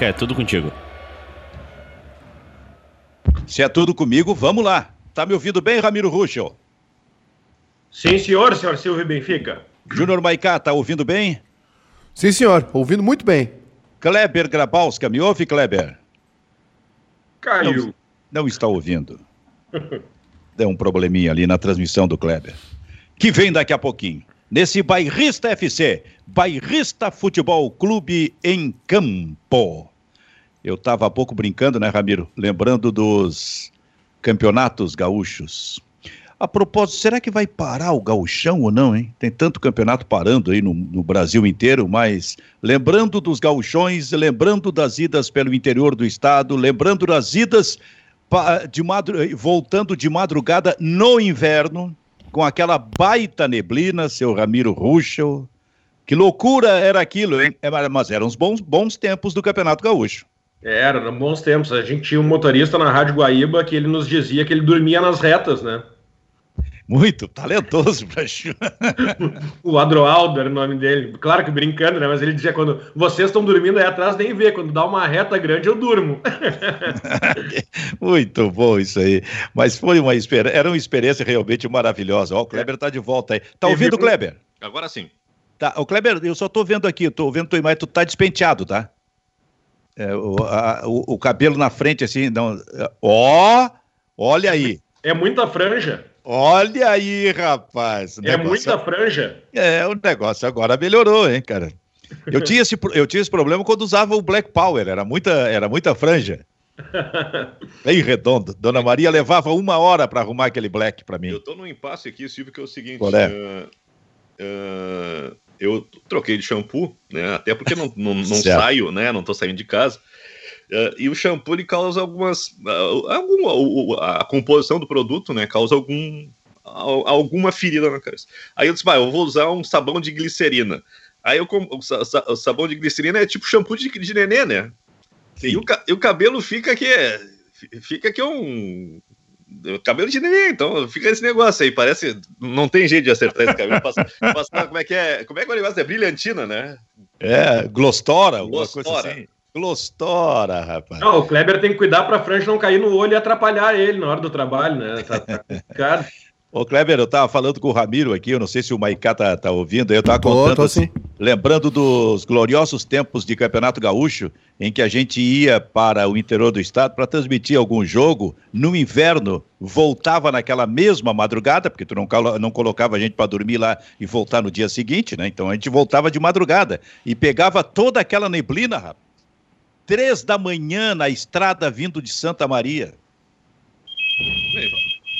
É tudo contigo. Se é tudo comigo, vamos lá. Tá me ouvindo bem, Ramiro Ruschel? Sim, senhor, senhor Silvio Benfica. Júnior Maicá, tá ouvindo bem? Sim, senhor, ouvindo muito bem. Kleber Grabowska, me ouve, Kleber? Caiu. Não, não está ouvindo. Deu um probleminha ali na transmissão do Kleber. Que vem daqui a pouquinho. Nesse Bairrista FC, Bairrista Futebol Clube em Campo. Eu estava há pouco brincando, né, Ramiro? Lembrando dos campeonatos gaúchos. A propósito, será que vai parar o gauchão ou não, hein? Tem tanto campeonato parando aí no, no, Brasil inteiro, mas lembrando dos gauchões, lembrando das idas pelo interior do estado, lembrando das idas de madru... voltando de madrugada no inverno, com aquela baita neblina, seu Ramiro Ruschel. Que loucura era aquilo, hein? É, mas eram os bons, bons tempos do Campeonato Gaúcho. Era, eram bons tempos. A gente tinha um motorista na Rádio Guaíba que ele nos dizia que ele dormia nas retas, né? Muito talentoso, O Adroaldo era o nome dele. Claro que brincando, né? Mas ele dizia: quando vocês estão dormindo aí atrás, nem vê. Quando dá uma reta grande, eu durmo. Muito bom isso aí. Mas foi uma experiência, era uma experiência realmente maravilhosa. Ó, o Kleber está de volta aí. Tá ouvindo, Kleber? Agora sim. Tá, o Kleber, eu só tô vendo aqui, tô vendo tua imagem, tu tá despenteado, tá? É, o, a, o, o, cabelo na frente, assim, não. Ó, olha aí. É muita franja. Olha aí, rapaz. É muita franja. É, o negócio agora melhorou, hein, cara. Eu tinha esse, eu tinha esse problema quando usava o Black Power, era muita, era muita franja. Bem redondo. Dona Maria levava uma hora para arrumar aquele black para mim. Eu tô num impasse aqui, Silvio, que é o seguinte. Qual é? Uh, uh, eu troquei de shampoo, né? Até porque não, não, não saio, né? Não tô saindo de casa. Uh, e o shampoo ele causa algumas. Uh, alguma, a composição do produto, né? Causa algum, alguma ferida na cabeça. Aí eu disse, eu vou usar um sabão de glicerina. Aí eu, o, sabão de glicerina é tipo shampoo de, de nenê, né? E o, e o, cabelo fica que fica que um cabelo de neném, então fica esse negócio aí, parece não tem jeito de acertar esse cabelo. Passa, passa, como é que é? Como é que é o negócio é brilhantina, né? É, glostora, alguma coisa assim. Glostora, rapaz. Não, o Kleber tem que cuidar para a franja não cair no olho e atrapalhar ele na hora do trabalho, né? Tá, tá complicado. Ô, Kleber, eu tava falando com o Ramiro aqui, eu não sei se o Maicá tá, tá ouvindo, eu tava contando, tô, tô assim, lembrando dos gloriosos tempos de Campeonato Gaúcho, em que a gente ia para o interior do estado para transmitir algum jogo, no inverno, voltava naquela mesma madrugada, porque tu não, não colocava a gente para dormir lá e voltar no dia seguinte, né? Então a gente voltava de madrugada e pegava toda aquela neblina, rapaz três da manhã na estrada vindo de Santa Maria.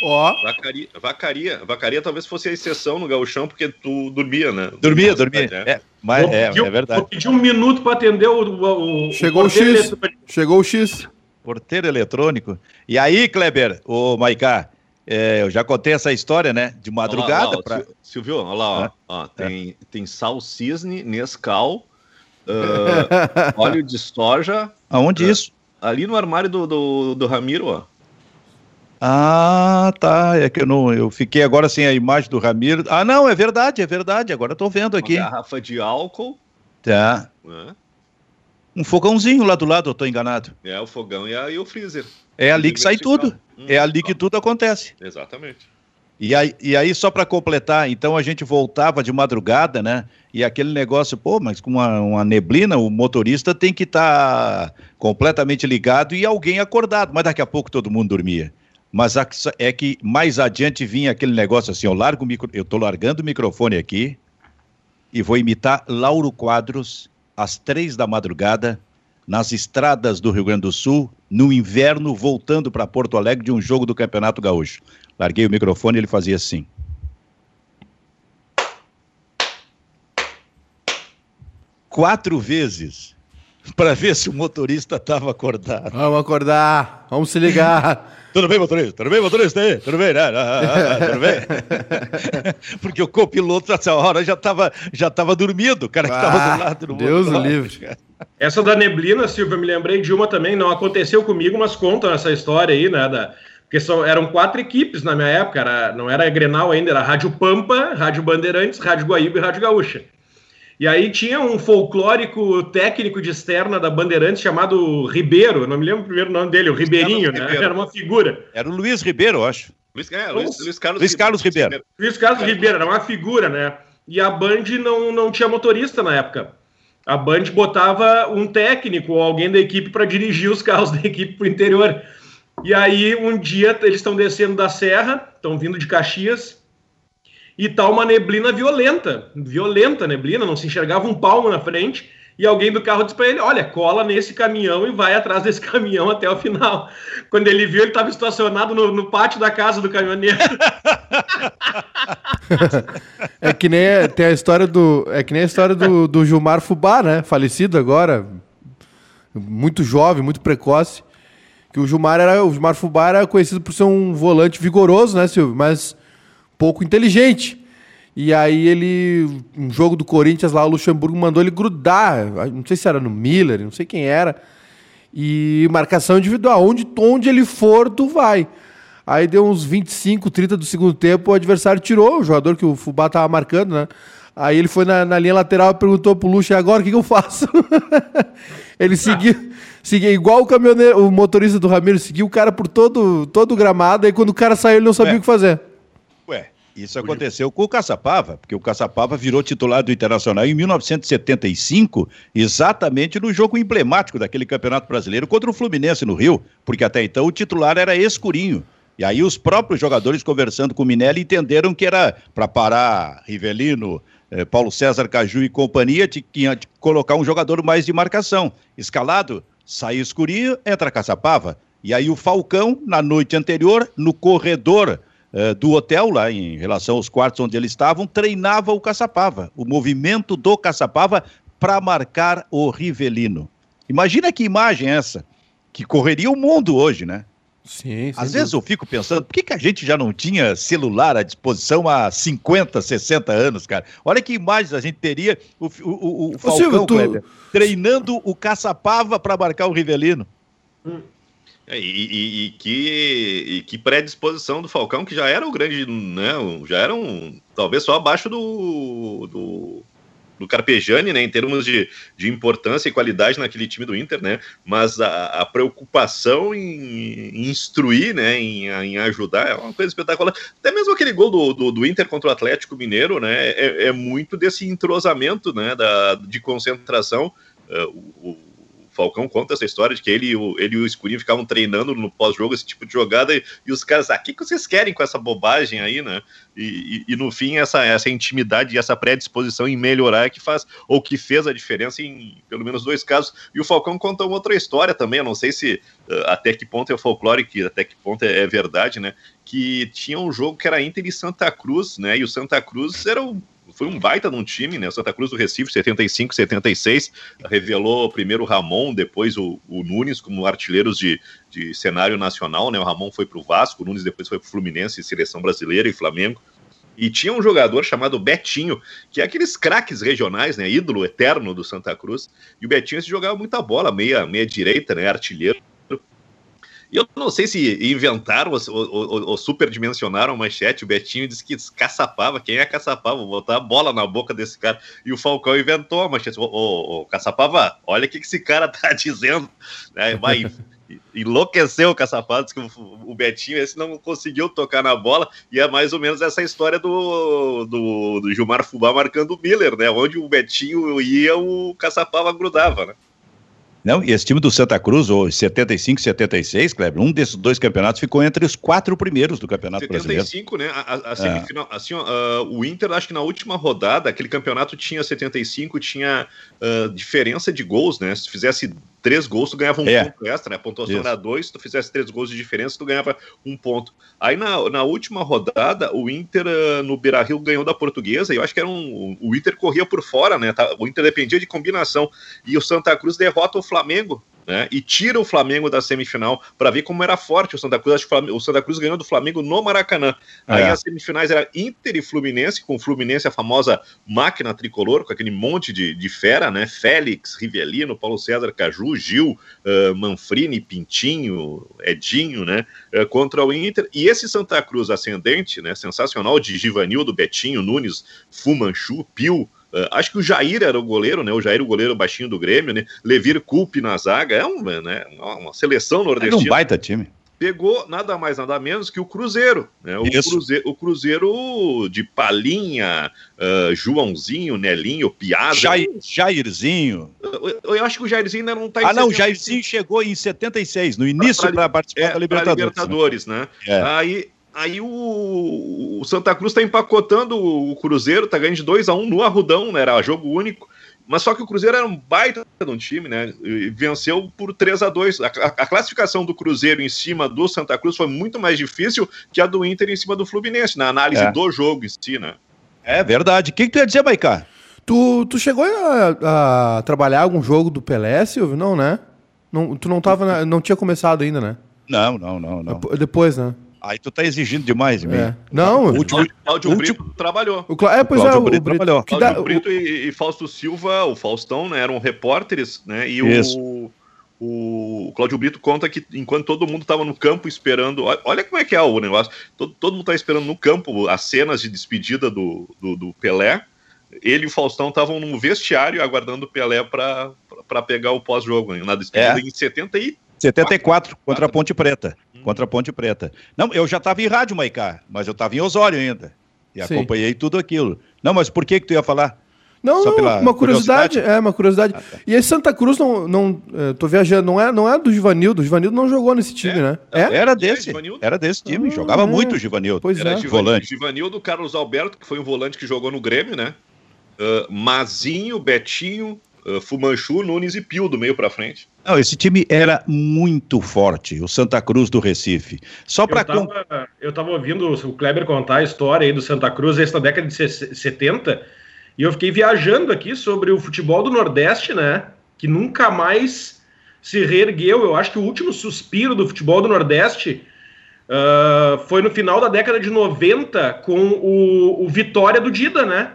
Ó. Oh. Vacaria, vacaria, vacaria talvez fosse a exceção no gauchão, porque tu dormia, né? Dormia, dormia. É, é, mas, é, é verdade. Vou pedir um minuto para atender o, o Chegou o X. Eletrônico. Chegou o X. Porteiro eletrônico. E aí, Kleber, o Maicá, é, eu já contei essa história, né? De madrugada. Olha lá, pra... Silvio, olha lá, ó, ó, tem, tem sal cisne, Nescau, uh, óleo de soja. Aonde uh, isso? Ali no armário do, do, do Ramiro, ó. Ah, tá. É que eu não. Eu fiquei agora sem a imagem do Ramiro. Ah, não, é verdade, é verdade. Agora eu tô vendo aqui. Uma garrafa de álcool. Tá. Um fogãozinho lá do lado, eu tô enganado. É, o fogão e, a, e o freezer. É ali que sai tudo. Hum, é ali que tudo acontece. Exatamente. E aí, e aí, só para completar, então a gente voltava de madrugada, né? E aquele negócio, pô, mas com uma, uma neblina, o motorista tem que estar tá completamente ligado e alguém acordado. Mas daqui a pouco todo mundo dormia. Mas é que mais adiante vinha aquele negócio assim, eu largo micro, eu tô largando o microfone aqui e vou imitar Lauro Quadros às três da madrugada nas estradas do Rio Grande do Sul, no inverno, voltando para Porto Alegre de um jogo do Campeonato Gaúcho. Larguei o microfone e ele fazia assim. Quatro vezes para ver se o motorista estava acordado. Vamos acordar, vamos se ligar. Tudo bem, motorista? Tudo bem, motorista? Aí? Tudo bem, né? Ah, ah, ah, tudo bem? Porque o copiloto nessa hora já estava já tava dormindo, o cara que estava do lado do Deus o livre. Essa da neblina, Silvia, eu me lembrei de uma também, não aconteceu comigo, mas contam essa história aí, né? Da, porque são, eram quatro equipes na minha época, era, não era Grenal ainda, era Rádio Pampa, Rádio Bandeirantes, Rádio Guaíba e Rádio Gaúcha. E aí tinha um folclórico técnico de externa da Bandeirantes chamado Ribeiro, não me lembro o primeiro nome dele, o Ribeirinho, né? Ribeiro. Era uma figura. Era o Luiz Ribeiro, eu acho. Luiz, é, Luiz, Luiz, Carlos, Luiz Carlos Ribeiro. Ribeiro. Luiz Carlos Ribeiro, era uma figura, né? E a Band não, não tinha motorista na época. A Band botava um técnico ou alguém da equipe para dirigir os carros da equipe para o interior. E aí, um dia, eles estão descendo da serra, estão vindo de Caxias, e tá uma neblina violenta, violenta neblina, não se enxergava um palmo na frente, e alguém do carro disse para ele: Olha, cola nesse caminhão e vai atrás desse caminhão até o final. Quando ele viu, ele estava estacionado no, no, pátio da casa do caminhoneiro. é que nem tem a história do. É que nem a história do, do Gilmar Fubá, né? Falecido agora. Muito jovem, muito precoce. Que o Gilmar era. O Gilmar Fubá era conhecido por ser um volante vigoroso, né, Silvio? Mas pouco inteligente. E aí ele, um jogo do Corinthians lá, o Luxemburgo mandou ele grudar, não sei se era no Miller, não sei quem era. E marcação individual, onde, onde ele for, tu vai. Aí deu uns 25, 30 do segundo tempo, o adversário tirou o jogador que o Fubá tava marcando, né? Aí ele foi na, na linha lateral e perguntou pro Luxo, agora o que, que eu faço? ele seguiu, seguiu igual o caminhoneiro, o motorista do Ramiro, seguiu o cara por todo, todo o gramado, aí quando o cara saiu ele não sabia é. o que fazer. Isso aconteceu com o Caçapava, porque o Caçapava virou titular do Internacional em 1975, exatamente no jogo emblemático daquele Campeonato Brasileiro contra o Fluminense no Rio, porque até então o titular era Escurinho. E aí os próprios jogadores conversando com o Minelli entenderam que era para parar Rivelino, eh, Paulo César Caju e companhia, tinha de colocar um jogador mais de marcação. Escalado, sai Escurinho, entra Caçapava. E aí o Falcão, na noite anterior, no corredor eh, do hotel, lá em relação aos quartos onde eles estavam, treinava o Caçapava, o movimento do Caçapava para marcar o Rivelino. Imagina que imagem é essa, que correria o mundo hoje, né? Sim, Às vezes eu fico pensando, por que, que a gente já não tinha celular à disposição há 50, 60 anos, cara? Olha que imagens a gente teria o, o, o, o Falcão, Silvio, tu... Kleber, treinando o Caçapava para marcar o Rivelino. Hum. É, e, e, e, que, e que predisposição do Falcão, que já era o grande, né? Já era um. Talvez só abaixo do, do, do Carpejani, né? Em termos de, de importância e qualidade naquele time do Inter, né? Mas a, a preocupação em, em, instruir, né? Em, em ajudar é uma coisa espetacular. Até mesmo aquele gol do, do, do Inter contra o Atlético Mineiro, né? É, é, muito desse entrosamento, né? Da, de concentração. Uh, o, Falcão conta essa história de que ele, ele e o Escurinho ficavam treinando no pós-jogo esse tipo de jogada e, e os caras, ah, o que, que vocês querem com essa bobagem aí, né? E, e, e, no fim, essa, essa intimidade e essa predisposição em melhorar é que faz, ou que fez a diferença em pelo menos dois casos. E o Falcão conta uma outra história também, eu não sei se uh, até que ponto é folclore, que até que ponto é, é verdade, né? Que tinha um jogo que era Inter e Santa Cruz, né? E o Santa Cruz era o foi um baita num time, né? O Santa Cruz do Recife, 75, 76, revelou primeiro o Ramon, depois o, o Nunes como artilheiros de, de cenário nacional, né? O Ramon foi para o Vasco, o Nunes depois foi para o Fluminense, seleção brasileira e Flamengo. E tinha um jogador chamado Betinho, que é aqueles craques regionais, né? Ídolo eterno do Santa Cruz. E o Betinho se jogava muita bola, meia, meia direita, né? Artilheiro e eu não sei se inventaram ou, ou, ou superdimensionaram a manchete. O Betinho disse que caçapava. Quem é caçapava? Vou botar a bola na boca desse cara. E o Falcão inventou a manchete. Ô, caçapava, olha o que, esse cara tá dizendo. É, vai enlouqueceu o caçapava. Disse que o, o Betinho esse não conseguiu tocar na bola. E é mais ou menos essa história do, do, do Gilmar Fubá marcando o Miller, né? Onde o Betinho ia, o caçapava grudava, né? Não, e esse time do Santa Cruz, ou 75, 76, Kleber, um desses dois campeonatos ficou entre os quatro primeiros do Campeonato 75, Brasileiro. 75, né? A, a semifinal, é. assim, uh, o Inter, acho que na última rodada, aquele campeonato tinha 75, tinha uh, diferença de gols, né? Se fizesse três gols, tu ganhava um é. ponto extra, né? A pontuação Isso. era dois, se tu fizesse três gols de diferença, tu ganhava um ponto. Aí na, na última rodada, o Inter uh, no Beira Rio ganhou da portuguesa, e eu acho que era um. O Inter corria por fora, né? Tá, o Inter dependia de combinação. E o Santa Cruz derrota o Flamengo né, e tira o Flamengo da semifinal para ver como era forte o Santa Cruz. Acho que o Santa Cruz ganhou do Flamengo no Maracanã. É. Aí as semifinais era Inter e Fluminense, com o Fluminense a famosa máquina tricolor, com aquele monte de, de fera, né? Félix, Rivelino, Paulo César Caju, Gil, uh, Manfrini, Pintinho, Edinho, né? Uh, contra o Inter. E esse Santa Cruz ascendente, né? Sensacional de Givanildo, Betinho, Nunes, Fumanchu, Pio Uh, acho que o Jair era o goleiro, né? O Jair, o goleiro baixinho do Grêmio, né? Levir Culpe na zaga, é um, né? uma seleção nordestina. Era um baita time. Pegou nada mais, nada menos que o Cruzeiro, né? O, Cruzeiro, o Cruzeiro de Palinha, uh, Joãozinho, Nelinho, Piada. Jair, Jairzinho. Eu, eu, acho que o Jairzinho ainda não está em Ah, não, o Jairzinho chegou em 76, no início para participar é, da Libertadores. Libertadores, né? né? É. Aí Aí o, o Santa Cruz está empacotando o Cruzeiro, tá ganhando de 2 a 1 um no Arrudão, né? Era jogo único. Mas só que o Cruzeiro era um baita de um time, né? E venceu por 3 a 2 a, a, a, classificação do Cruzeiro em cima do Santa Cruz foi muito mais difícil que a do Inter em cima do Fluminense, na análise é. do jogo em si, né? É verdade. O que, que tu ia dizer, Maicá? Tu, tu chegou a, a, trabalhar algum jogo do Pelé, Silvio? Não, né? Não, tu não, tava na, não tinha começado ainda, né? Não, não, não, não. Depois, né? Aí tu tá exigindo demais de mim. É. Não, o último, Cláudio Brito trabalhou. O Clá... É, pois Cláudio é, Brito o Brito trabalhou. Cláudio Brito e, e, Fausto Silva, o Faustão, né, eram repórteres, né? E Isso. o o Cláudio Brito conta que enquanto todo mundo estava no campo esperando, olha como é que é o negócio, todo, todo mundo estava esperando no campo as cenas de despedida do, do, do Pelé, ele e o Faustão estavam no vestiário aguardando o Pelé para pegar o pós-jogo, na despedida é. em 70 e 74 contra a Ponte Preta. Hum. Contra a Ponte Preta. Não, eu já estava em rádio, Maicá, mas eu estava em Osório ainda. E Sim. acompanhei tudo aquilo. Não, mas por que que tu ia falar? Não, não uma curiosidade, curiosidade, é uma curiosidade. Ah, tá. E esse Santa Cruz não, não, é, tô viajando, não é, não é do Givanildo. O Givanildo não jogou nesse time, é, né? É? Era desse, era desse time, ah, jogava é. muito o Givanildo. Pois era é. Givanildo, volante. Givanildo, Carlos Alberto, que foi um volante que jogou no Grêmio, né? Uh, Mazinho, Betinho, uh, Fumanchu, Nunes e Pio do meio para frente. Não, esse time era muito forte, o Santa Cruz do Recife. Só para eu estava ouvindo o Kleber contar a história aí do Santa Cruz essa década de 70 e eu fiquei viajando aqui sobre o futebol do Nordeste, né? Que nunca mais se reergueu. Eu acho que o último suspiro do futebol do Nordeste uh, foi no final da década de 90 com o, o Vitória do Dida, né?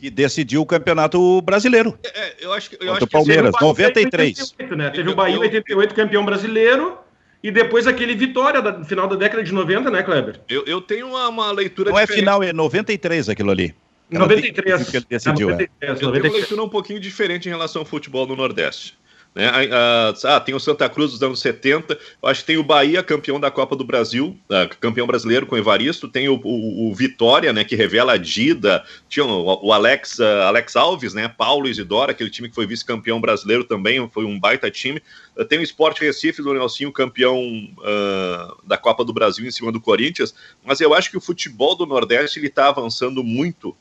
Que decidiu o campeonato brasileiro. É, é eu acho, eu acho que Palmeiras, 93. 88, né? Teve o Bahia em 88 campeão brasileiro e depois aquele Vitória no final da década de 90, né, Kleber? Eu, eu tenho uma, uma leitura Não é diferente. é final, é 93 aquilo ali. 93. Que ele decidiu, 93, é. 93. Eu tenho uma leitura um pouquinho diferente em relação ao futebol no Nordeste. Né? Ah, tem o Santa Cruz dos anos 70, acho que tem o Bahia, campeão da Copa do Brasil, uh, campeão brasileiro com Evaristo, tem o, o, o, Vitória, né, que revela a Dida, tinha o, o Alex, uh, Alex Alves, né, Paulo Isidoro, aquele time que foi vice-campeão brasileiro também, foi um baita time. Uh, tem o Sport Recife do Nelsinho, campeão da Copa do Brasil em cima do Corinthians, mas eu acho que o futebol do Nordeste ele está avançando muito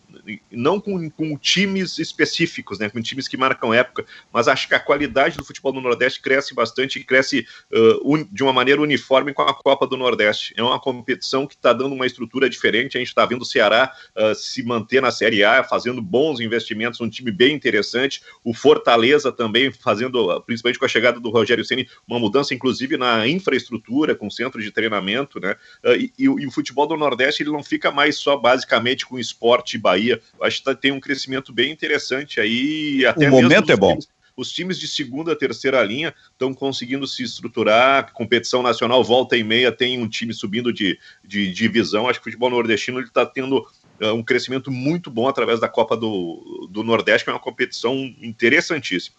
não com, com, times específicos, né, com times que marcam época, mas acho que a qualidade do futebol do Nordeste cresce bastante e cresce uh, un, de uma maneira uniforme com a Copa do Nordeste. É uma competição que está dando uma estrutura diferente. A gente está vendo o Ceará uh, se manter na Série A, fazendo bons investimentos, um time bem interessante. O Fortaleza também fazendo, principalmente com a chegada do Rogério Ceni, uma mudança, inclusive na infraestrutura, com centro de treinamento, né? Uh, e, e, e, o futebol do Nordeste ele não fica mais só basicamente com esporte Bahia acho que tá, tem um crescimento bem interessante aí. Até o momento é bom. Times, os times de segunda, terceira linha estão conseguindo se estruturar. Competição nacional, volta e meia, tem um time subindo de, de, divisão. Acho que o futebol nordestino está tendo uh, um crescimento muito bom através da Copa do, do Nordeste, que é uma competição interessantíssima.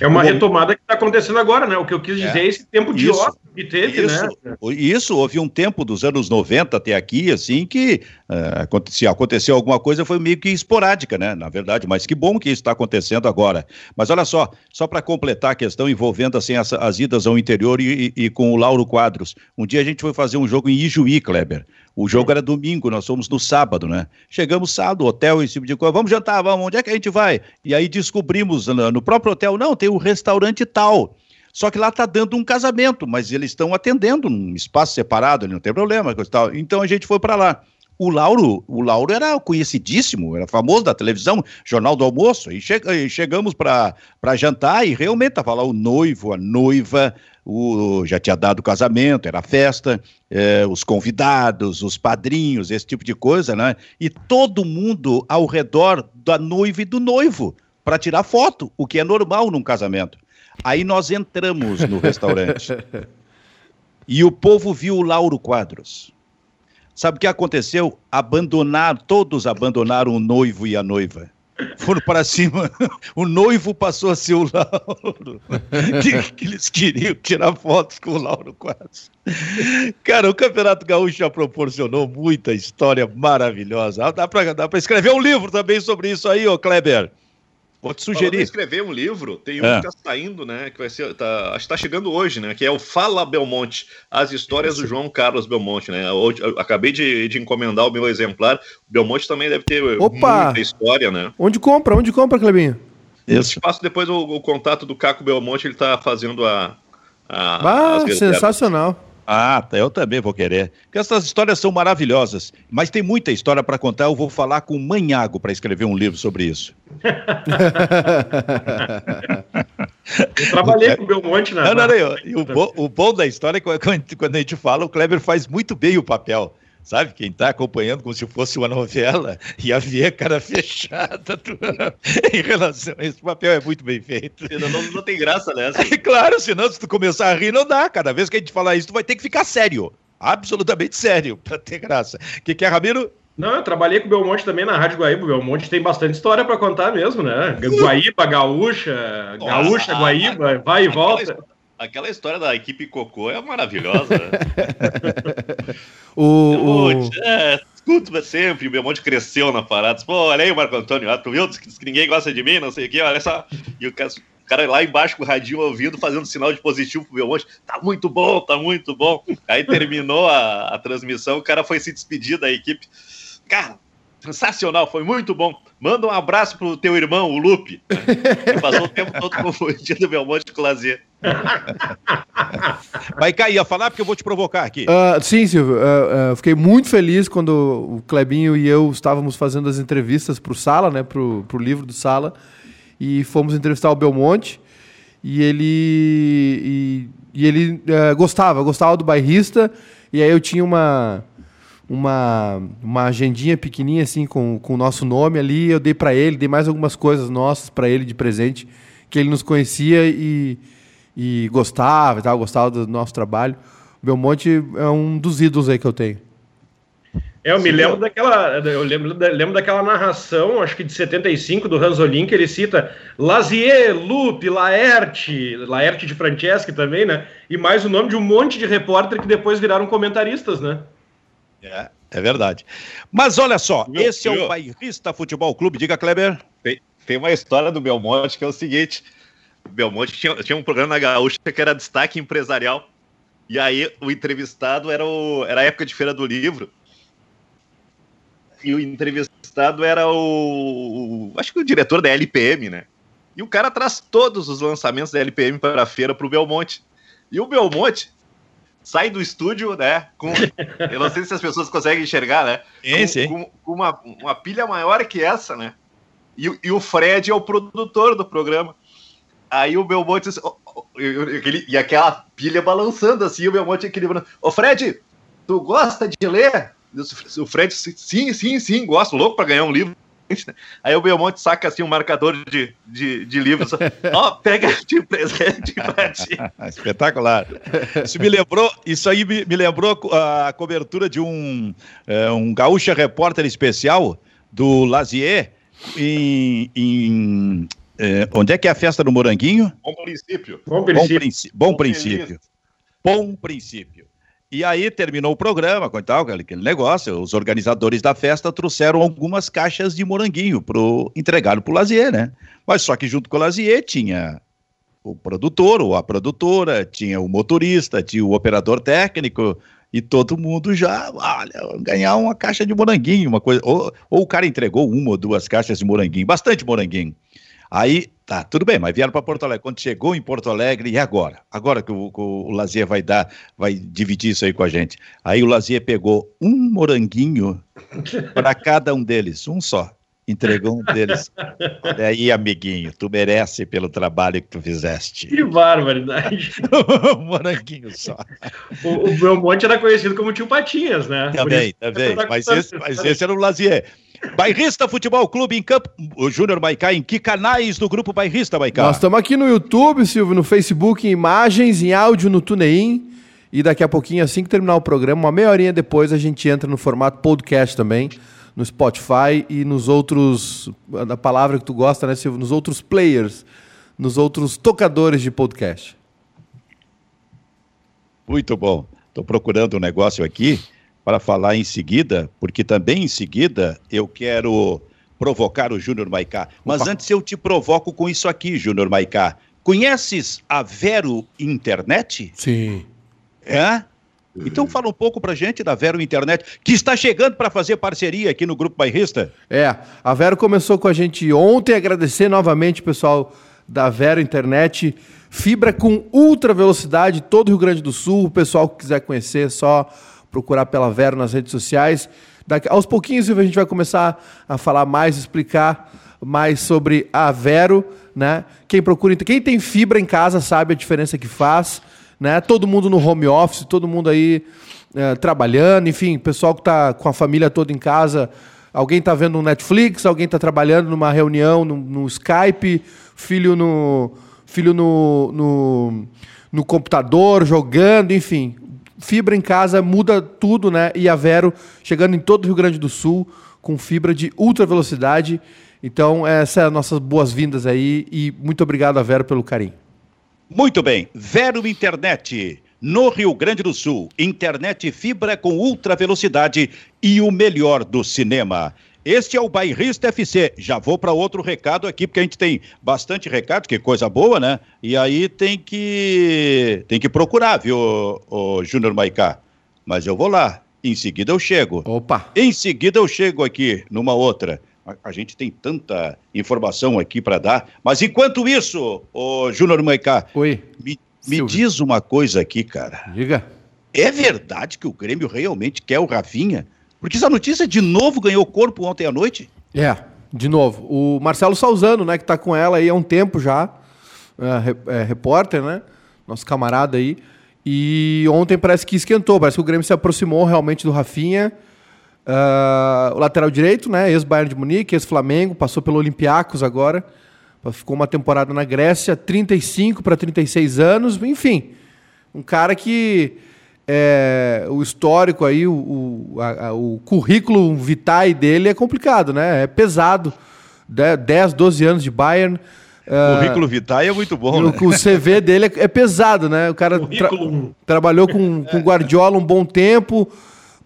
É uma retomada que está acontecendo agora, né? O que eu quis dizer é, é esse tempo de isso, ócio que teve, isso, né? Isso, houve um tempo dos anos 90 até aqui, assim, que uh, acontecia, aconteceu alguma coisa, foi meio que esporádica, né? Na verdade, mas que bom que isso está acontecendo agora. Mas olha só, só para completar a questão envolvendo assim, as, as idas ao interior e, e, e, com o Lauro Quadros. Um dia a gente foi fazer um jogo em Ijuí, Kleber. O jogo era domingo, nós fomos no sábado, né? Chegamos sábado, hotel, esse tipo de coisa. Vamos jantar, vamos, onde é que a gente vai? E aí descobrimos no próprio hotel, não, tem um restaurante tal. Só que lá está dando um casamento, mas eles estão atendendo num espaço separado, não tem problema. Tal. Então a gente foi para lá. O Lauro, o Lauro era conhecidíssimo, era famoso da televisão, Jornal do Almoço, e, che e chegamos para jantar e realmente estava lá o noivo, a noiva, o, já tinha dado o casamento, era festa, é, os convidados, os padrinhos, esse tipo de coisa, né? E todo mundo ao redor da noiva e do noivo para tirar foto, o que é normal num casamento. Aí nós entramos no restaurante e o povo viu o Lauro Quadros. Sabe o que aconteceu? Abandonar, todos abandonaram o noivo e a noiva. Foram para cima, o noivo passou a ser o Lauro. que, que eles queriam tirar fotos com o Lauro quase. Cara, o Campeonato Gaúcho já proporcionou muita história maravilhosa. Dá para escrever um livro também sobre isso aí, ô Kleber. Vou te sugerir. escrever um livro, tem um é. que está saindo, né? Que vai ser. Tá, acho que está chegando hoje, né? Que é o Fala Belmonte, as histórias do João Carlos Belmonte, né? Eu, eu acabei de, de, encomendar o meu exemplar. O Belmonte também deve ter Opa! muita história, né? Onde compra? Onde compra, Clebinho? Eu te passo depois o, o, contato do Caco Belmonte, ele está fazendo a. a ah, sensacional. Ah, tá, eu também vou querer. Porque essas histórias são maravilhosas. Mas tem muita história para contar. Eu vou falar com o Manhago para escrever um livro sobre isso. eu trabalhei com o Belmonte na. Não, não, não, e o, bo, o bom da história é que quando a gente fala, o Kleber faz muito bem o papel sabe? Quem está acompanhando como se fosse uma novela e havia cara fechada em relação a esse papel é muito bem feito. Não, não, não tem graça nessa. É claro, senão se tu começar a rir não dá. Cada vez que a gente falar isso, tu vai ter que ficar sério. Absolutamente sério, para ter graça. O que, que é, Ramiro? Não, eu trabalhei com o Belmonte também na Rádio Guaíba. O Belmonte tem bastante história para contar mesmo, né? Guaíba, Gaúcha, Gaúcha, Guaíba, vai e volta. Aquela história da equipe Cocô é maravilhosa. o, o... É, escuto sempre, o Belmonte cresceu na parada. Pô, olha aí o Marco Antônio, tu viu que ninguém gosta de mim, não sei o quê, olha só. E o cara, o cara lá embaixo com o radinho ouvindo, fazendo sinal de positivo pro Belmonte. Tá muito bom, tá muito bom. Aí terminou a, a transmissão, o cara foi se despedir da equipe. Cara, sensacional, foi muito bom. Manda um abraço pro teu irmão, o Lupe, que passou o tempo todo confundindo o Belmonte com o Lazer. Vai cair, ia falar porque eu vou te provocar aqui. Uh, sim, Silvio. Uh, uh, fiquei muito feliz quando o Clebinho e eu estávamos fazendo as entrevistas para o Sala, né, para o livro do Sala, e fomos entrevistar o Belmonte. E ele, e, e ele gostava, gostava do bairrista. E aí eu tinha uma, uma, uma agendinha pequenininha assim com, com o nosso nome ali. Eu dei para ele, dei mais algumas coisas nossas para ele de presente que ele nos conhecia e e gostava e tal, gostava do nosso trabalho. O Belmonte é um dos ídolos aí que eu tenho. É, eu me lembro daquela, eu lembro, lembro daquela narração, acho que de 75 do Ranzolin, que ele cita Lazier, Lupe, Laerte, Laerte de Franceschi também, né? E mais o nome de um monte de repórter que depois viraram comentaristas, né? É, é verdade. Mas olha só, Meu esse é o Bairrista Futebol Clube, diga Kleber. Tem, tem uma história do Belmonte que é o seguinte: Belmonte tinha, tinha um programa na Gaúcha que era destaque empresarial. E aí o entrevistado era, o, era a época de Feira do Livro. E o entrevistado era o, o acho que o diretor da LPM, né? E o cara traz todos os lançamentos da LPM para a feira para o Belmonte. E o Belmonte sai do estúdio, né? Com, eu não sei se as pessoas conseguem enxergar, né? Com, com, com uma, uma pilha maior que essa, né? E, e o Fred é o produtor do programa. Aí o Belmonte. e aquela pilha balançando assim, o Belmonte equilibrando. Ô Fred, tu gosta de ler? O Fred, sim, sim, sim, gosto, louco para ganhar um livro. Aí o Belmonte saca assim um marcador de, de, de livros. Ó, oh, pega de presente pra ti. Espetacular. Isso me lembrou, isso aí me, me lembrou a cobertura de um, é, um gaúcha repórter especial do Lazier em, em é, onde é que é a festa do Moranguinho? Bom princípio. Bom princípio. Bom, princípio. Bom princípio. E aí terminou o programa, com tal, aquele negócio. Os organizadores da festa trouxeram algumas caixas de moranguinho pro entregar para o Lazier, né? Mas só que junto com o Lazier tinha o produtor ou a produtora, tinha o motorista, tinha o operador técnico e todo mundo já, olha, ganhar uma caixa de moranguinho, uma coisa. Ou, ou o cara entregou uma ou duas caixas de moranguinho, bastante moranguinho. Aí, tá, tudo bem, mas vieram para Porto Alegre. Quando chegou em Porto Alegre, e agora? Agora que o, o, o Lazier vai dar, vai dividir isso aí com a gente. Aí o Lazier pegou um moranguinho para cada um deles, um só. Entregou um deles. Olha aí, amiguinho, tu merece pelo trabalho que tu fizeste. Que barbaridade. um moranguinho só. O, o Belmonte era conhecido como Tio Patinhas, né? Também, também. Mas esse, mas esse era o Lazier. Bairrista Futebol Clube em Campo. O Júnior Maicá, em que canais do Grupo Bairrista, Maicá? Nós estamos aqui no YouTube, Silvio, no Facebook, em imagens, em áudio, no TuneIn. E daqui a pouquinho, assim que terminar o programa, uma meia horinha depois, a gente entra no formato podcast também, no Spotify e nos outros, da palavra que tu gosta, né, Silvio? Nos outros players, nos outros tocadores de podcast. Muito bom. Estou procurando um negócio aqui para falar em seguida, porque também em seguida eu quero provocar o Júnior Maicá. Mas Opa. antes eu te provoco com isso aqui, Júnior Maicá. Conheces a Vero Internet? Sim. É? Então fala um pouco pra gente da Vero Internet, que está chegando para fazer parceria aqui no Grupo Bairrista. É, a Vero começou com a gente ontem, agradecer novamente, pessoal, da Vero Internet, fibra com ultra velocidade, todo o Rio Grande do Sul, o pessoal que quiser conhecer, é só procurar pela Vero nas redes sociais. Daqui, aos pouquinhos a gente vai começar a falar mais, explicar mais sobre a Vero, né? Quem procura, quem tem fibra em casa sabe a diferença que faz né? Todo mundo no home office, todo mundo aí é, trabalhando, enfim, pessoal que está com a família toda em casa. Alguém está vendo um Netflix, alguém está trabalhando numa reunião no, no, Skype, filho no filho no, no, no computador jogando, enfim. Fibra em casa muda tudo, né? E a Vero chegando em todo o Rio Grande do Sul com fibra de ultra velocidade. Então, essas as nossas boas-vindas aí e muito obrigado a Vero pelo carinho. Muito bem, Vero Internet. No Rio Grande do Sul, internet fibra com ultra velocidade e o melhor do cinema. Este é o Bairrista FC. Já vou para outro recado aqui, porque a gente tem bastante recado, que coisa boa, né? E aí tem que tem que procurar, viu, o, Júnior Maicá? Mas eu vou lá. Em seguida eu chego. Opa! Em seguida eu chego aqui numa outra. A, gente tem tanta informação aqui para dar. Mas enquanto isso, o Júnior Maicá, Oi. me, me diz uma coisa aqui, cara. Diga. É verdade que o Grêmio realmente quer o Rafinha? Porque essa notícia de novo ganhou corpo ontem à noite? É, de novo. O Marcelo Salzano, né, que está com ela aí há um tempo já, é, é, repórter, né? Nosso camarada aí. E ontem parece que esquentou, parece que o Grêmio se aproximou realmente do Rafinha. Uh, o lateral direito, né? Ex-Bayern de Munique, ex-Flamengo, passou pelo Olympiacos agora. Ficou uma temporada na Grécia, 35 para 36 anos, enfim. Um cara que é, o histórico aí, o, o, a, o currículo vitae dele é complicado, né? É pesado. 10, 12 anos de Bayern. O uh, currículo vitae é muito bom, né? O CV dele é, é, pesado, né? O cara tra trabalhou com, com Guardiola um bom tempo,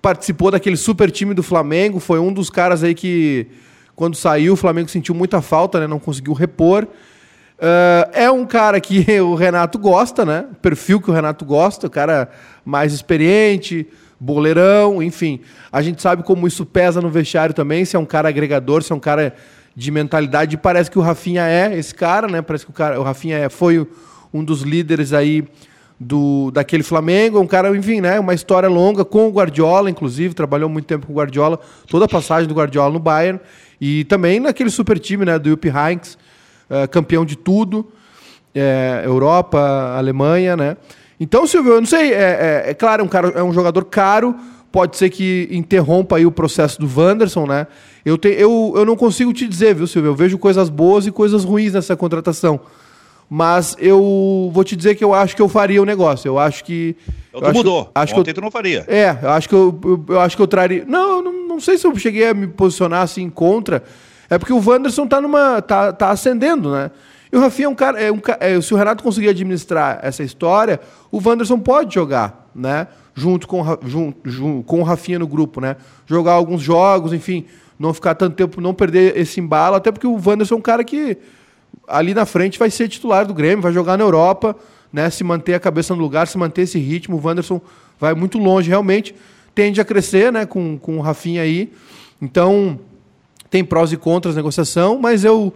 participou daquele super time do Flamengo, foi um dos caras aí que, quando saiu, o Flamengo sentiu muita falta, né? Não conseguiu repor. Uh, é um cara que o Renato gosta, né? Perfil que o Renato gosta, o cara mais experiente, boleirão, enfim. A gente sabe como isso pesa no vestiário também, se é um cara agregador, se é um cara de mentalidade. Parece que o Rafinha é esse cara, né? Parece que o, cara, o Rafinha é, foi um dos líderes aí do daquele Flamengo, um cara, enfim, né, uma história longa com o Guardiola, inclusive, trabalhou muito tempo com o Guardiola, toda a passagem do Guardiola no Bayern e também naquele super time, né, do Jupp Heynckes, uh, campeão de tudo, é, Europa, Alemanha, né. Então, Silvio, eu não sei, é, é, é, claro, é um, cara, é um jogador caro, pode ser que interrompa aí o processo do Wanderson, né. Eu, te, eu, eu não consigo te dizer, viu, Silvio, eu vejo coisas boas e coisas ruins nessa contratação mas eu vou te dizer que eu acho que eu faria o negócio. Eu acho que. Eu eu acho mudou. Que, acho Ontem que eu, tu não faria. É, eu acho que eu, eu, eu acho que eu traria. Não, não, não, sei se eu cheguei a me posicionar assim contra. É porque o Wanderson tá numa. tá, tá ascendendo, né? E o Rafinha é um cara. É um, é, se o Renato conseguir administrar essa história, o Wanderson pode jogar, né? Junto com, com o Rafinha no grupo, né? Jogar alguns jogos, enfim, não ficar tanto tempo, não perder esse embalo, até porque o Wanderson é um cara que ali na frente vai ser titular do Grêmio, vai jogar na Europa, né? Se manter a cabeça no lugar, se manter esse ritmo, o Wanderson vai muito longe, realmente. Tende a crescer, né? Com, com o Rafinha aí. Então, tem prós e contras negociação, mas eu,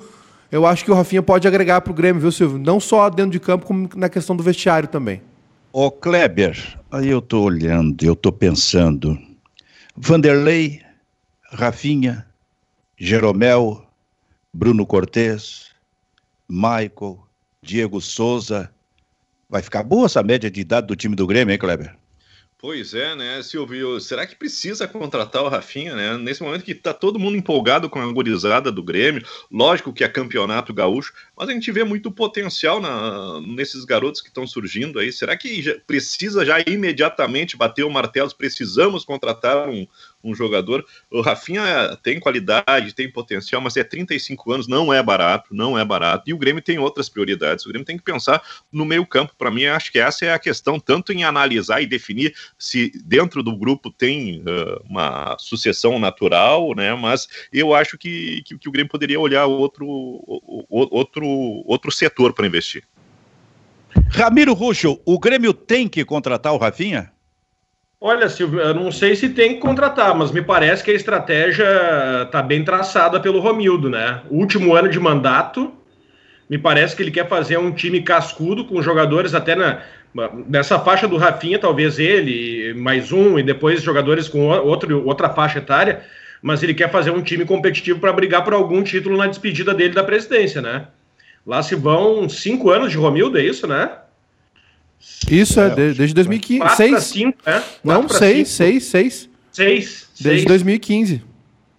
eu acho que o Rafinha pode agregar para o Grêmio, viu, Silvio? Não só dentro de campo, como na questão do vestiário também. Ô, Kleber, aí eu tô olhando, eu tô pensando. Vanderlei, Rafinha, Jeromel, Bruno Cortes, Michael, Diego Souza. Vai ficar boa essa média de idade do time do Grêmio, hein, Kleber? Pois é, né, Silvio? Será que precisa contratar o Rafinha, né? Nesse momento que tá todo mundo empolgado com a gurizada do Grêmio, lógico que é campeonato gaúcho, mas a gente vê muito potencial na, nesses garotos que estão surgindo aí. Será que já, precisa já imediatamente bater o martelo? Precisamos contratar um, um jogador. O Rafinha tem qualidade, tem potencial, mas é 35 anos, não é barato, não é barato. E o Grêmio tem outras prioridades. O Grêmio tem que pensar no meio-campo. Para mim, acho que essa é a questão, tanto em analisar e definir se dentro do grupo tem uh, uma sucessão natural, né? Mas eu acho que, que, que o Grêmio poderia olhar outro, outro, outro setor para investir. Ramiro Ruxo, o Grêmio tem que contratar o Rafinha? Olha, Silvio, eu não sei se tem que contratar, mas me parece que a estratégia está bem traçada pelo Romildo, né? O último ano de mandato, me parece que ele quer fazer um time cascudo com jogadores até na, nessa faixa do Rafinha, talvez ele, mais um, e depois jogadores com outro, outra faixa etária, mas ele quer fazer um time competitivo para brigar por algum título na despedida dele da presidência, né? Lá se vão cinco anos de Romildo, é isso, né? Isso, é, é desde 2015. Seis. Cinco, é? Não, seis, seis, seis. Seis. Desde seis. 2015.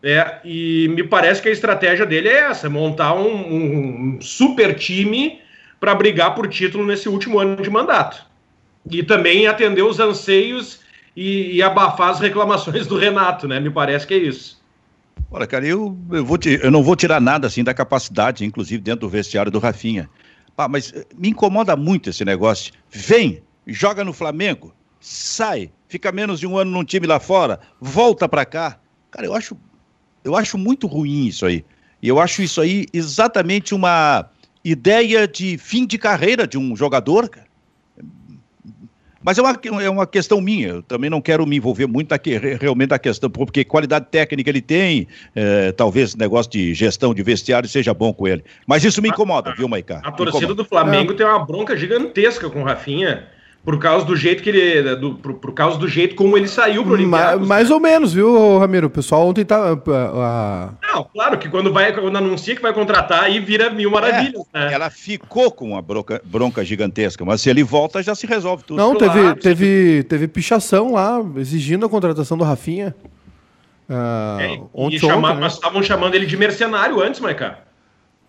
É, e me parece que a estratégia dele é essa: montar um, um super time para brigar por título nesse último ano de mandato. E também atender os anseios e, e abafar as reclamações do Renato, né? Me parece que é isso. Olha, cara, eu, eu, vou te, eu não vou tirar nada assim da capacidade, inclusive dentro do vestiário do Rafinha. Ah, mas eh, me incomoda muito esse negócio. Vem, joga no Flamengo, sai, fica menos de um ano num time lá fora, volta para cá. Cara, eu acho, eu acho muito ruim isso aí. E eu acho isso aí exatamente uma ideia de fim de carreira de um jogador, cara. Mas é uma, é uma questão minha, eu também não quero me envolver muito aqui, realmente a questão, porque qualidade técnica ele tem, é, talvez negócio de gestão de vestiário seja bom com ele. Mas isso me incomoda, viu, Maicá? A torcida do Flamengo é. tem uma bronca gigantesca com o Rafinha por causa do jeito que ele. Do, por, por causa do jeito como ele saiu pro Olympiacos. Ma, mais né? ou menos, viu, Ramiro? O pessoal ontem tá. Não, claro que quando vai, quando anuncia que vai contratar, aí vira mil maravilhas. É, né? Ela ficou com uma bronca, bronca gigantesca, mas se ele volta, já se resolve tudo. Não, claro, teve, teve, teve pichação lá, exigindo a contratação do Rafinha. Uh, é, ontem, chama, ontem, né? Mas estavam chamando ele de mercenário antes, Maiká.